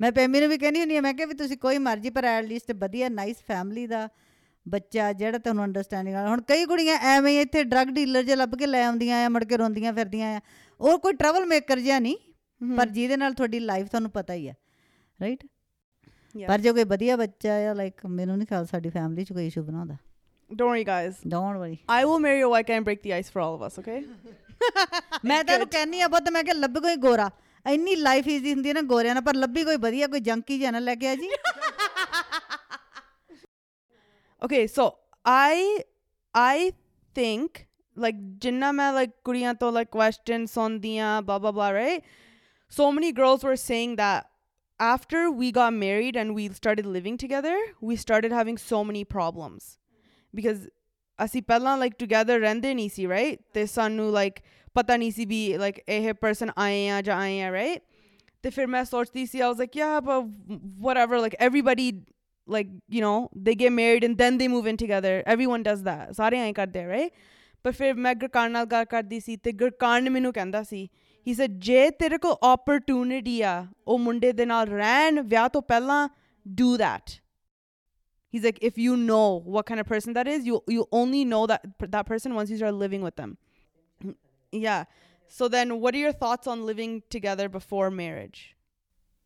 ਮੈਂ ਪੈਮੀ ਨੂੰ ਵੀ ਕਹਿੰਦੀ ਹੁੰਦੀ ਆ ਮੈਂ ਕਿਹਾ ਵੀ ਤੁਸੀਂ ਕੋਈ ਮਰਜ਼ੀ ਪਰ ਐਟ ਲੀਸਟ ਵਧੀਆ ਨਾਈਸ ਫੈਮਿਲੀ ਦਾ ਬੱਚਾ ਜਿਹੜਾ ਤੁਹਾਨੂੰ ਅੰਡਰਸਟੈਂਡਿੰਗ ਵਾਲਾ ਹੁਣ ਕਈ ਕੁੜੀਆਂ ਐਵੇਂ ਹੀ ਇੱਥੇ ਡਰੱਗ ਡੀਲਰ ਜੇ ਲੱਭ ਕੇ ਲੈ ਆਉਂਦੀਆਂ ਆ ਮੁੜ ਕੇ ਰੋਂਦੀਆਂ ਫਿਰਦੀਆਂ ਆ ਉਹ ਕੋਈ ਟਰਬਲ ਮੇਕਰ ਜਿਹਾ ਨਹੀਂ ਪਰ ਜਿਹਦੇ ਨਾਲ ਤੁਹਾਡੀ ਲਾਈਫ ਤੁਹਾਨੂੰ ਪਤਾ ਹੀ ਆ ਰਾਈਟ ਪਰ ਜੇ ਕੋਈ ਵਧੀਆ ਬੱਚਾ ਆ ਲਾਈਕ ਮੈਨੂੰ ਨਹੀਂ ਖਿਆਲ ਸਾਡੀ ਫੈਮਿਲੀ 'ਚ ਕੋਈ ਇਸ਼ੂ ਬਣਾਉਂਦਾ। Don't worry, guys. Don't worry I will marry a white guy and break the ice for all of us, okay? ਮੈਂ ਤੈਨੂੰ ਕਹਿੰਨੀ ਆ ਬੁੱਤ ਮੈਂ ਕਿ ਲੱਭ ਕੋਈ ਗੋਰਾ ਇੰਨੀ ਲਾਈਫ ਈਜ਼ੀ ਹੁੰਦੀ ਹੈ ਨਾ ਗੋਰਿਆਂ ਨਾਲ ਪਰ ਲੱਭੀ ਕੋਈ ਵਧੀਆ ਕੋਈ ਜੰਕੀ ਜਿਹਾ ਨਾ ਲੈ ਕੇ ਆ ਜੀ Okay, so I I think like ਜਿੰਨਾ ਮੈਂ like ਕੁੜੀਆਂ ਤੋਂ like questions ਸੁਣਦੀਆਂ blah blah blah right so many girls were saying that after we got married and we started living together we started having so many problems because ਅਸੀਂ ਪਹਿਲਾਂ like together ਰਹਿੰਦੇ ਨਹੀਂ ਸੀ right ਤੇ ਸਾਨੂੰ like ਪਤਾ ਨਹੀਂ ਸੀ ਵੀ like ਇਹ person ਆਏ ਆ ਜਾਂ ਆਏ ਆ right ਤੇ ਫਿਰ ਮੈਂ ਸੋਚਦੀ ਸੀ I was like yeah but whatever like everybody like you know they get married and then they move in together everyone does that ਸਾਰੇ ਐਂ ਕਰਦੇ ਆ right ਪਰ ਫਿਰ ਮੈਂ ਗੁਰਕਾਨ ਨਾਲ ਗੱਲ ਕਰਦੀ ਸੀ ਤੇ ਗੁਰਕਾਨ ਨੇ ਮੈਨੂੰ ਕਹਿੰਦਾ ਸੀ he said ਜੇ ਤੇਰੇ ਕੋਲ opportunity ਆ ਉਹ ਮੁੰਡੇ ਦੇ ਨਾਲ ਰਹਿਣ ਵਿਆਹ ਤੋਂ ਪਹਿਲਾਂ do that he's like if you know what kind of person that is you you only know that that person once you start living with them yeah so then what are your thoughts on living together before marriage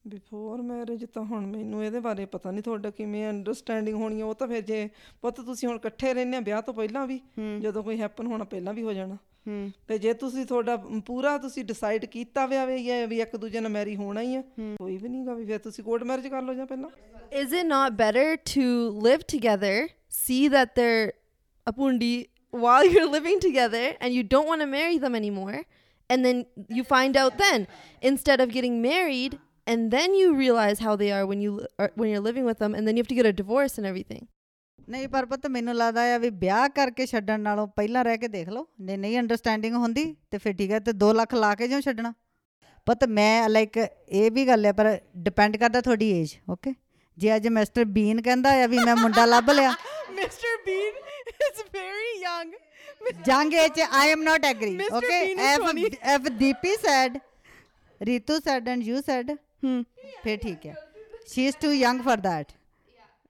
before marriage ਤਾਂ ਹੁਣ ਮੈਨੂੰ ਇਹਦੇ ਬਾਰੇ ਪਤਾ ਨਹੀਂ ਤੁਹਾਡਾ ਕਿਵੇਂ understanding ਹੋਣੀ ਹੈ ਉਹ ਤਾਂ ਫਿਰ ਜੇ ਪੁੱਤ ਤੁਸੀਂ ਹੁਣ ਇਕੱਠੇ ਰਹਿੰਦੇ ਆ ਵਿਆਹ ਤੋਂ ਪਹਿਲਾਂ ਵੀ ਜਦੋਂ ਕੋਈ ਹੈਪਨ ਹੋਣਾ ਪਹਿਲਾਂ ਵੀ ਹੋ ਜਾਣਾ hmm ਤੇ ਜੇ ਤੁਸੀਂ ਤੁਹਾਡਾ ਪੂਰਾ ਤੁਸੀਂ ਡਿਸਾਈਡ ਕੀਤਾ ਵਿਆ ਵੀ ਹੈ ਵੀ ਇੱਕ ਦੂਜੇ ਨਾਲ ਮੈਰੀ ਹੋਣਾ ਹੀ ਹੈ ਕੋਈ ਵੀ ਨਹੀਂਗਾ ਵੀ ਫਿਰ ਤੁਸੀਂ ਕੋਰਟ ਮੈਰਿਜ ਕਰ ਲਓ ਜਾਂ ਪਹਿਲਾਂ Is it not better to live together, see that they're apundi while you're living together and you don't want to marry them anymore, and then you find out then instead of getting married and then you realize how they are when you are, when you're living with them and then you have to get a divorce and everything. ਨਹੀਂ ਪਰ ਪੁੱਤ ਮੈਨੂੰ ਲੱਗਦਾ ਆ ਵੀ ਵਿਆਹ ਕਰਕੇ ਛੱਡਣ ਨਾਲੋਂ ਪਹਿਲਾਂ ਰਹਿ ਕੇ ਦੇਖ ਲਓ। ਜੇ ਨਹੀਂ ਅੰਡਰਸਟੈਂਡਿੰਗ ਹੁੰਦੀ ਤੇ ਫਿਰ ਠੀਕ ਹੈ ਤੇ 2 ਲੱਖ ਲਾ ਕੇ ਜਿਉਂ ਛੱਡਣਾ। ਪੁੱਤ ਮੈਂ ਲਾਈਕ ਇਹ ਵੀ ਗੱਲ ਹੈ ਪਰ ਡਿਪੈਂਡ ਕਰਦਾ ਤੁਹਾਡੀ ਏਜ ਓਕੇ ਜੇ ਅੱਜ ਮਿਸਟਰ ਬੀਨ ਕਹਿੰਦਾ ਆ ਵੀ ਮੈਂ ਮੁੰਡਾ ਲੱਭ ਲਿਆ। Mr Bean is very young ਜਾਂਗੇ ਚ I am not agree okay if if Deepi said Ritu said and you said hmm ਫੇ ਠੀਕ ਹੈ she is too young for that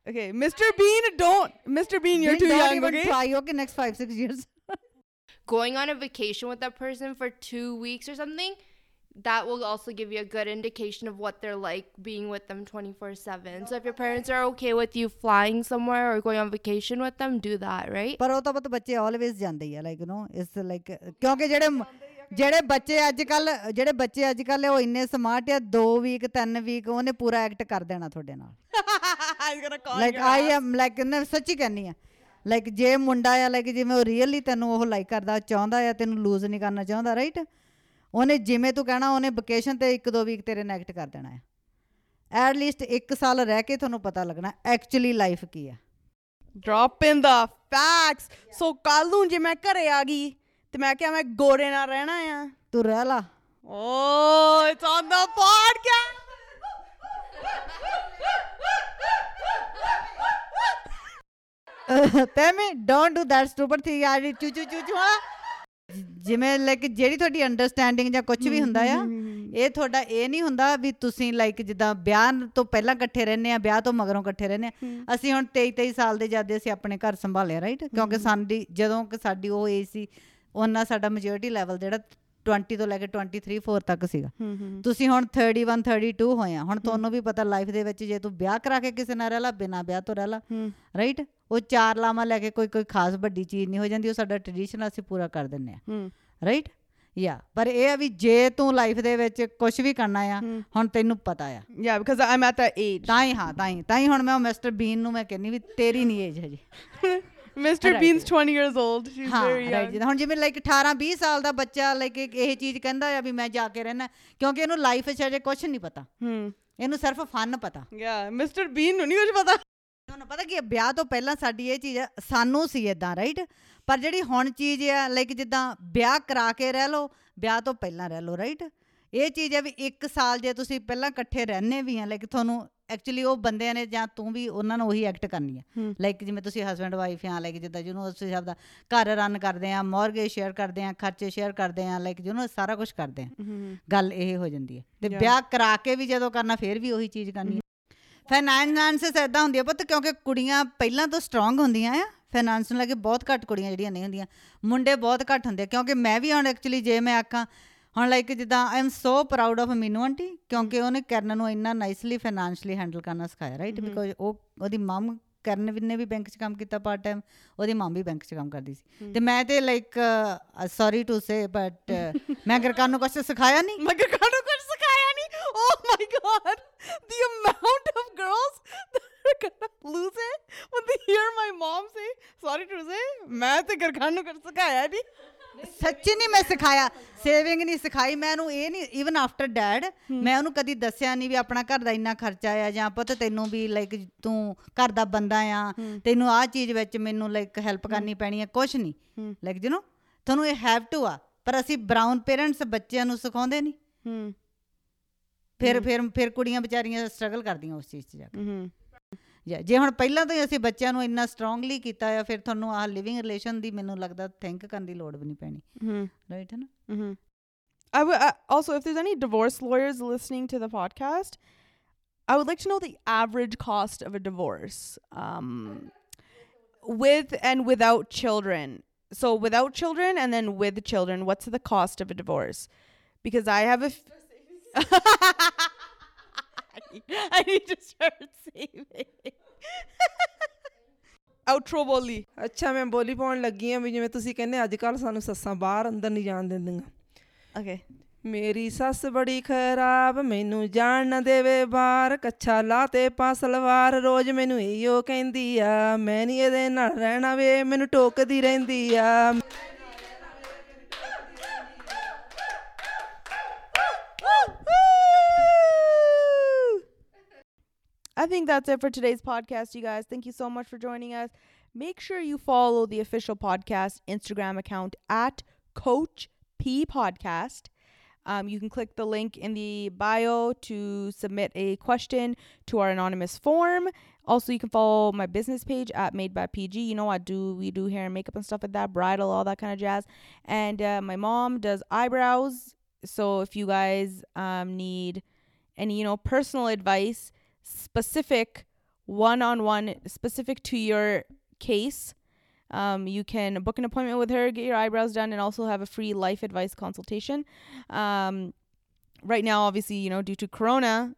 Okay, Mr. Bean, don't. Mr. Bean, you're too young, even okay? try okay next 5 6 years Going on a vacation with that person for two weeks or something, that will also give you a good indication of what they're like being with them 24 7. So if your parents are okay with you flying somewhere or going on vacation with them, do that, right? ਪਰ ਉਹ ਤਾਂ ਬਹੁਤ ਬੱਚੇ always ਜਾਂਦੇ ਹੀ ਆ like ਨੋ ਇਸ like ਕਿਉਂਕਿ ਜਿਹੜੇ ਮ- ਜਿਹੜੇ ਬੱਚੇ ਅੱਜ ਕੱਲ ਜਿਹੜੇ ਬੱਚੇ ਅੱਜ ਕੱਲ ਉਹ ਇੰਨੇ ਸਮਾਰਟ ਆ 2 ਵੀਕ 3 ਵੀਕ ਉਹਨੇ ਪੂਰਾ ਐਕਟ ਕਰ ਦੇਣਾ ਤੁਹਾਡੇ ਨਾਲ He's gonna call like I. Am like ਨਾ ਸੱਚੀ ਕਹਿੰਨੀ ਆ ਲਾਈਕ ਜੇ ਮੁੰਡਾ ਆ ਲਾਈਕ ਜਿਵੇਂ ਉਹ ਰੀਅਲੀ ਤੈਨੂੰ ਉਹ ਲਾਈਕ ਕਰਦਾ ਚਾਹੁੰਦਾ ਆ ਤੈਨੂੰ ਲੂਜ਼ ਨਹੀਂ ਕਰਨਾ ਚਾਹੁੰਦਾ ਰਾਈਟ ਉਹਨੇ ਜਿਵੇਂ ਤੂੰ ਕਹਿਣਾ ਉਹਨੇ ਵਕੇਸ਼ਨ ਤੇ 1-2 ਵੀਕ ਤੇਰੇ ਨੈਕਟ ਕਰ ਦੇਣਾ ਆ ਐਟ ਲੀਸਟ 1 ਸਾਲ ਰਹਿ ਕੇ ਤੁਹਾਨੂੰ ਪਤਾ ਲੱਗਣਾ ਐਕਚੁਅਲੀ ਲਾਈਫ ਕੀ ਆ Drop in the facts. So ਕੱਲ ਨੂੰ ਜੇ ਮੈਂ ਘਰੇ ਆ ਗਈ ਤੇ ਮੈਂ ਕਿਹਾ ਮੈਂ ਗੋਰੇ ਨਾਲ ਰਹਿਣਾ ਆ। ਤੂੰ ਰਹਿ ਲਾ। Oh, it's on the podcast. Pammi don't do that stupid thing I ਚੂ ਚੂ ਚੂ ਚੂ ਜਿਵੇਂ ਲਾਈਕ ਜਿਹੜੀ ਤੁਹਾਡੀ ਅੰਡਰਸਟੈਂਡਿੰਗ ਜਾਂ ਕੁਝ ਵੀ ਹੁੰਦਾ ਆ ਇਹ ਤੁਹਾਡਾ ਇਹ ਨਹੀਂ ਹੁੰਦਾ ਵੀ ਤੁਸੀਂ ਲਾਈਕ ਜਿੱਦਾਂ ਵਿਆਹ ਤੋਂ ਪਹਿਲਾਂ ਇਕੱਠੇ ਰਹਿੰਦੇ ਆ ਵਿਆਹ ਤੋਂ ਮਗਰੋਂ ਇਕੱਠੇ ਰਹਿੰਦੇ ਆ। ਅਸੀਂ ਹੁਣ 23 23 ਸਾਲ ਦੇ ਜਦ ਅਸੀਂ ਆਪਣੇ ਘਰ ਸੰਭਾਲਿਆ ਰਾਈਟ ਕਿਉਂਕਿ ਸਾਡੀ ਜਦੋਂ ਕਿ ਸਾਡੀ ਉਹ ਏਜ ਸੀ ਉਹਨਾਂ ਸਾਡਾ ਮੈਚੁਰਿਟੀ ਲੈਵਲ ਜਿਹੜਾ 20 ਤੋਂ ਲੈ ਕੇ 23 4 ਤੱਕ ਸੀਗਾ। ਤੁਸੀਂ ਹੁਣ 31 32 ਹੋਏ ਆ। ਹੁਣ ਤੁਹਾਨੂੰ ਵੀ ਪਤਾ ਲਾਈਫ ਦੇ ਵਿੱਚ ਜੇ ਤੂੰ ਵਿਆਹ ਕਰਾ ਕੇ ਕਿਸੇ ਨਾਲ ਰਹਿ ਲਾ ਬਿਨਾਂ ਵਿਆਹ ਤੋਂ ਰਹਿ ਲਾ ਰਾਈਟ ਉਹ ਚਾਰ ਲਾਵਾਂ ਲੈ ਕੇ ਕੋਈ ਕੋਈ ਖਾਸ ਵੱਡੀ ਚੀਜ਼ ਨਹੀਂ ਹੋ ਜਾਂਦੀ ਉਹ ਸਾਡਾ ਟ੍ਰੈਡੀਸ਼ਨ ਅਸੀਂ ਪੂਰਾ ਕਰ ਦਿੰਨੇ ਆ। ਰਾਈਟ ਯਾ ਪਰ ਇਹ ਆ ਵੀ ਜੇ ਤੂੰ ਲਾਈਫ ਦੇ ਵਿੱਚ ਕੁਝ ਵੀ ਕਰਨਾ ਆ ਹੁਣ ਤੈਨੂੰ ਪਤਾ ਆ। Yeah because I'm at that age ਤਾਂ ਹੀ ਹਾਂ ਤਾਂ ਹੀ ਤਾਂ ਹੀ ਹੁਣ ਮੈਂ ਮਿਸਟਰ ਬੀਨ ਨੂੰ ਮੈਂ ਕਹਿੰਨੀ ਵੀ ਤੇਰੀ ਨਹੀਂ ਏਜ ਹਜੇ। Right. Bean's 20 years old. She's ਹਾਂ very young. ਰਾਈਟ ਜਿੱਦਾਂ ਹੁਣ ਜਿਵੇਂ ਲਾਈਕ 18 20 ਸਾਲ ਦਾ ਬੱਚਾ ਲਾਈਕ ਇਹ ਚੀਜ਼ ਕਹਿੰਦਾ ਆ ਵੀ ਮੈਂ ਜਾ ਕੇ ਰਹਿਣਾ ਕਿਉਂਕਿ ਇਹਨੂੰ ਲਾਈਫ 'ਚ ਅਜੇ ਕੁਝ ਨਹੀਂ ਪਤਾ। hmm ਇਹਨੂੰ ਸਿਰਫ ਫਨ ਪਤਾ। Yeah Mr. Bean ਨੂੰ ਨਹੀਂ ਕੁਝ ਪਤਾ। ਤੁਹਾਨੂੰ ਪਤਾ ਕੀ ਹੈ, ਵਿਆਹ ਤੋਂ ਪਹਿਲਾਂ ਸਾਡੀ ਇਹ ਚੀਜ਼ ਸਾਨੂੰ ਸੀ ਇਦਾਂ ਰਾਈਟ ਪਰ ਜਿਹੜੀ ਹੁਣ ਚੀਜ਼ ਆ ਲਾਈਕ ਜਿੱਦਾਂ ਵਿਆਹ ਕਰਾ ਕੇ ਰਹਿ ਲਓ ਵਿਆਹ ਤੋਂ ਪਹਿਲਾਂ ਰਹਿ ਲਓ ਰਾਈਟ ਇਹ ਚੀਜ਼ ਹੈ ਵੀ ਇੱਕ ਸਾਲ ਜੇ ਤੁਸੀਂ ਪਹਿਲਾਂ ਇਕੱਠੇ ਰਹਿੰਦੇ ਵੀ ਆ ਲਾਈਕ ਤੁਹਾਨੂੰ ਐਕਚੁਅਲੀ ਉਹ ਬੰਦਿਆਂ ਨੇ ਜਾਂ ਤੂੰ ਵੀ ਉਹਨਾਂ ਨੂੰ ਉਹੀ ਐਕਟ ਕਰਨੀ ਹੂੰ। ਲਾਈਕ ਜਿਵੇਂ ਤੁਸੀਂ ਹਸਬੰਡ ਵਾਈਫ ਆ ਲਾਈਕ ਜਿੱਦਾਂ ਜਿਹਨੂੰ ਉਸ ਹਿਸਾਬ ਦਾ ਘਰ ਰਨ ਕਰਦੇ ਆ ਮੌਰਗੇਜ ਸ਼ੇਅਰ ਕਰਦੇ ਆ ਖਰਚੇ ਸ਼ੇਅਰ ਕਰਦੇ ਆ ਲਾਈਕ ਜਿਹਨੂੰ ਸਾਰਾ ਕੁਝ ਕਰਦੇ ਆ। ਗੱਲ ਇਹ ਹੋ ਜਾਂਦੀ ਹੈ ਤੇ. ਵਿਆਹ ਕਰਾ ਕੇ ਵੀ ਜਦੋਂ ਕਰਨਾ ਫੇਰ ਵੀ ਉਹੀ ਚੀਜ਼ ਕਰਨੀ ਫਾਈਨਾਂਸ ਐਦਾਂ ਹੁੰਦੀ ਆ ਪੁੱਤ ਕਿਉਂਕਿ ਕੁੜੀਆਂ ਪਹਿਲਾਂ ਤੋਂ ਸਟਰੋਂਗ ਹੁੰਦੀਆਂ ਆ। ਫਾਈਨਾਂਸ ਨੂੰ ਲੈ ਕੇ ਬਹੁਤ ਘੱਟ ਕੁੜੀਆਂ ਜਿਹੜੀਆਂ ਨਹੀਂ ਹੁੰਦੀਆਂ। ਮੁੰਡੇ ਬਹੁਤ ਘੱਟ ਹੁੰਦੇ ਆ, ਕਿਉਂਕਿ ਮੈਂ ਵੀ ਹੁਣ ਐਕਚੁਅਲੀ ਜੇ ਮੈਂ ਆਖਾਂ ਹੁਣ ਲਾਈਕ ਜਿੱਦਾਂ I am so proud of Meenu aunty ਕਿਉਂਕਿ ਉਹਨੇ ਕਰਨ ਨੂੰ ਇੰਨਾ ਨਾਈਸਲੀ ਫਾਈਨਾਂਸ਼ਲੀ ਹੈਂਡਲ ਕਰਨਾ ਸਿਖਾਇਆ ਰਾਈਟ ਬਿਕੋਜ਼ ਉਹ ਉਹਦੀ ਮਮ ਕਰਨ ਨੇ ਵੀ ਬੈਂਕ 'ਚ ਕੰਮ ਕੀਤਾ ਪਾਰਟ ਟਾਈਮ ਉਹਦੀ ਮਮ ਵੀ ਬੈਂਕ 'ਚ ਕੰਮ ਕਰਦੀ ਸੀ। ਤੇ ਮੈਂ ਤੇ like sorry to say but ਮੈਂ ਗਰਕਾਂ ਨੂੰ ਕੁਝ ਸਿਖਾਇਆ ਨਹੀਂ ਮੈਂ ਗਰਕਾਨੂੰ ਕੁਝ ਸਿਖਾਇਆ ਨਹੀਂ the amount of girls that are gonna lose it when they hear my mom say sorry to say ਮੈਂ ਤੇ ਗਰਕਾਨੂੰ ਕੁਝ ਸਿਖਾਇਆ ਨਹੀਂ ਸੱਚੀ ਨਹੀਂ ਮੈਂ ਸਿਖਾਇਆ ਸੇਵਿੰਗ ਨਹੀਂ ਸਿਖਾਈ ਮੈਂ ਉਹਨੂੰ ਇਹ ਨਹੀਂ ਇਵਨ ਆਫਟਰ ਡੈਡ ਮੈਂ ਉਹਨੂੰ ਕਦੀ ਦੱਸਿਆ ਨਹੀਂ ਵੀ ਆਪਣਾ ਘਰ ਦਾ ਇੰਨਾ ਖਰਚਾ ਆ ਜਾਂ ਪੁੱਤ ਤੈਨੂੰ ਵੀ ਲਾਈਕ ਤੂੰ ਘਰ ਦਾ ਬੰਦਾ ਆ ਤੈਨੂੰ ਆਹ ਚੀਜ਼ ਵਿੱਚ ਮੈਨੂੰ ਲਾਈਕ ਹੈਲਪ ਕਰਨੀ ਪੈਣੀ ਹੈ ਕੁਝ ਨਹੀਂ। ਲਾਈਕ ਯੂ نو ਤੁਹਾਨੂੰ ਇਹ ਹੈਵ ਟੂ ਆ ਪਰ ਅਸੀਂ ਬ੍ਰਾਊਨ ਪੇਰੈਂਟਸ ਬੱਚਿਆਂ ਨੂੰ ਸਿਖਾਉਂਦੇ ਨਹੀਂ। ਹੂੰ। ਫਿਰ ਫਿਰ ਫਿਰ ਕੁੜੀਆਂ ਵਿਚਾਰੀਆਂ ਸਟਰਗਲ ਕਰਦੀਆਂ ਉਸ ਚੀਜ਼ 'ਚ ਜਾ ਕੇ। ਹੂੰ। ਜਾਂ ਜੇ ਹੁਣ ਪਹਿਲਾਂ ਤੋਂ ਹੀ ਅਸੀਂ ਬੱਚਿਆਂ ਨੂੰ ਇੰਨਾ ਸਟਰੋਂਗਲੀ ਕੀਤਾ ਆ ਫਿਰ ਤੁਹਾਨੂੰ ਆਹ ਲਿਵਿੰਗ ਰਿਲੇਸ਼ਨ ਦੀ ਮੈਨੂੰ ਲੱਗਦਾ ਥਿੰਕ ਕਰਨ ਦੀ ਲੋੜ ਵੀ ਨਹੀਂ ਪੈਣੀ ਹੂੰ ਰਾਈਟ ਹੈ ਨਾ Mm-hmm. I would uh, also, if there's any divorce lawyers listening to the podcast, I would like to know the average cost of a divorce, um, with and without children. So without children and then with children, what's the cost of a divorce? Because I have a. F- I need to start saving. Outro boli. ਅੱਛਾ ਮੈਂ ਬੋਲੀ ਪਾਉਣ ਲੱਗੀ ਆ ਵੀ ਜਿਵੇਂ ਤੁਸੀਂ ਕਹਿੰਦੇ ਅੱਜ ਕੱਲ ਸਾਨੂੰ ਸੱਸਾਂ ਬਾਹਰ ਅੰਦਰ ਨਹੀਂ ਜਾਣ ਦਿੰਦੀਆਂ Okay. ਮੇਰੀ ਸੱਸ ਬੜੀ ਖਰਾਬ ਮੈਨੂੰ ਜਾਣ ਨਾ ਦੇਵੇ ਬਾਹਰ ਕੱਛਾ ਲਾ ਤੇ ਪਾ ਸਲਵਾਰ ਰੋਜ਼ ਮੈਨੂੰ ਇਹੋ ਕਹਿੰਦੀ ਆ ਮੈਂ ਨਹੀਂ ਇਹਦੇ ਨਾਲ ਰਹਿਣਾ ਵੇ ਮੈਨੂੰ ਟੋਕਦੀ ਰਹਿੰਦੀ ਆ I think that's it for today's podcast, you guys. Thank you so much for joining us. Make sure you follow the official podcast Instagram account at Coach P Podcast. Um, you can click the link in the bio to submit a question to our anonymous form. Also, you can follow my business page at Made by PG. You know, I do we do hair and makeup and stuff like that, bridal, all that kind of jazz. And uh, my mom does eyebrows. So if you guys um, need any, you know, personal advice, specific, one-on-one, specific to your case, um, you can book an appointment with her, get your eyebrows done, and also have a free life advice consultation. Um, right now, obviously, you know, due to Corona,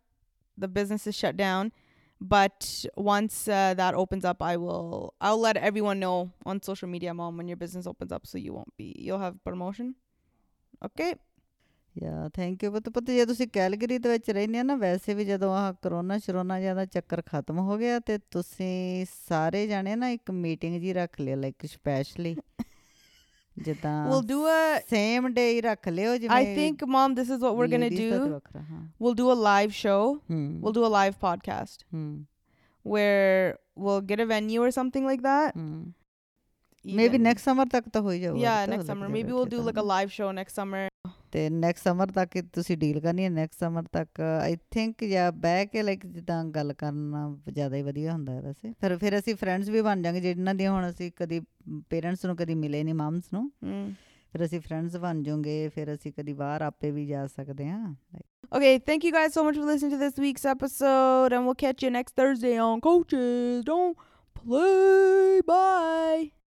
the business is shut down. But once uh, that opens up, I will. I'll let everyone know on social media, mom, when your business opens up, so you won't be. You'll have promotion. Okay. Yeah thank you ਪੁੱਤ ਪੁੱਤ ਜੇ ਤੁਸੀਂ Calgary ਦੇ ਵਿੱਚ ਰਹਿੰਦੇ ਆ ਨਾ ਵੈਸੇ ਵੀ ਜਦੋਂ ਆਹ ਕਰੋਨਾ ਸ਼ਰੋਨਾ ਜ਼ਿਆਦਾ ਚੱਕਰ ਖਤਮ ਹੋ ਗਿਆ ਤੇ ਤੁਸੀਂ ਸਾਰੇ ਜਾਣੇ ਨਾ ਇੱਕ ਮੀਟਿੰਗ ਜੀ ਰੱਖ ਲਿਓ ਲਾਈਕ ਸਪੈਸ਼ਲੀ ਜਿੱਦਾਂ We'll do a. Same day ਹੀ ਰੱਖ ਲਿਓ ਜਿਵੇਂ I think, mom, this is what we're gonna ladies ਦਾ ਤੇ do. ਵੱਖਰਾ, ਹਾਂ We'll do a live show. ਹੂੰ We'll do a live podcast ਹੂੰ where we'll get a venue or something like that. ਹੂੰ You maybe next summer ਤੱਕ ਤਾਂ ਹੋ ਹੀ ਜਾਊਗਾ Yeah, ਪੁੱਤ, next ਲੱਗ summer. ਜਾਊਗਾ Maybe we'll ਇੱਥੇ do ਤਾਂ, like a live show next summer. ਤੇ ਨੈਕਸਟ ਸਮਰ ਤੱਕ ਤੁਸੀਂ ਡੀਲ ਕਰਨੀ ਹੈ ਨੈਕਸਟ ਸਮਰ ਤੱਕ ਆਈ ਥਿੰਕ ਜਾਂ ਬਹਿ ਕੇ ਲਾਈਕ ਜਿੱਦਾਂ ਗੱਲ ਕਰਨਾ ਜ਼ਿਆਦਾ ਹੀ ਵਧੀਆ ਹੁੰਦਾ ਹੈ ਵੈਸੇ ਫਿਰ ਫਿਰ ਅਸੀਂ ਫਰੈਂਡਸ ਵੀ ਬਣ ਜਾਾਂਗੇ ਜਿਨ੍ਹਾਂ ਦੀਆਂ ਹੁਣ ਅਸੀਂ ਕਦੀ ਪੇਰੈਂਟਸ ਨੂੰ ਕਦੀ ਮਿਲੇ ਨਹੀਂ ਮਮਸ ਨੂੰ. ਫਿਰ ਅਸੀਂ ਫਰੈਂਡਸ ਬਣ ਜਾਵਾਂਗੇ ਫਿਰ ਅਸੀਂ ਕਦੀ ਬਾਹਰ ਆਪੇ ਵੀ ਜਾ ਸਕਦੇ ਹਾਂ Okay, thank you guys so much for listening to this week's episode, and we'll catch you next Thursday on Coaches Don't Play. Bye.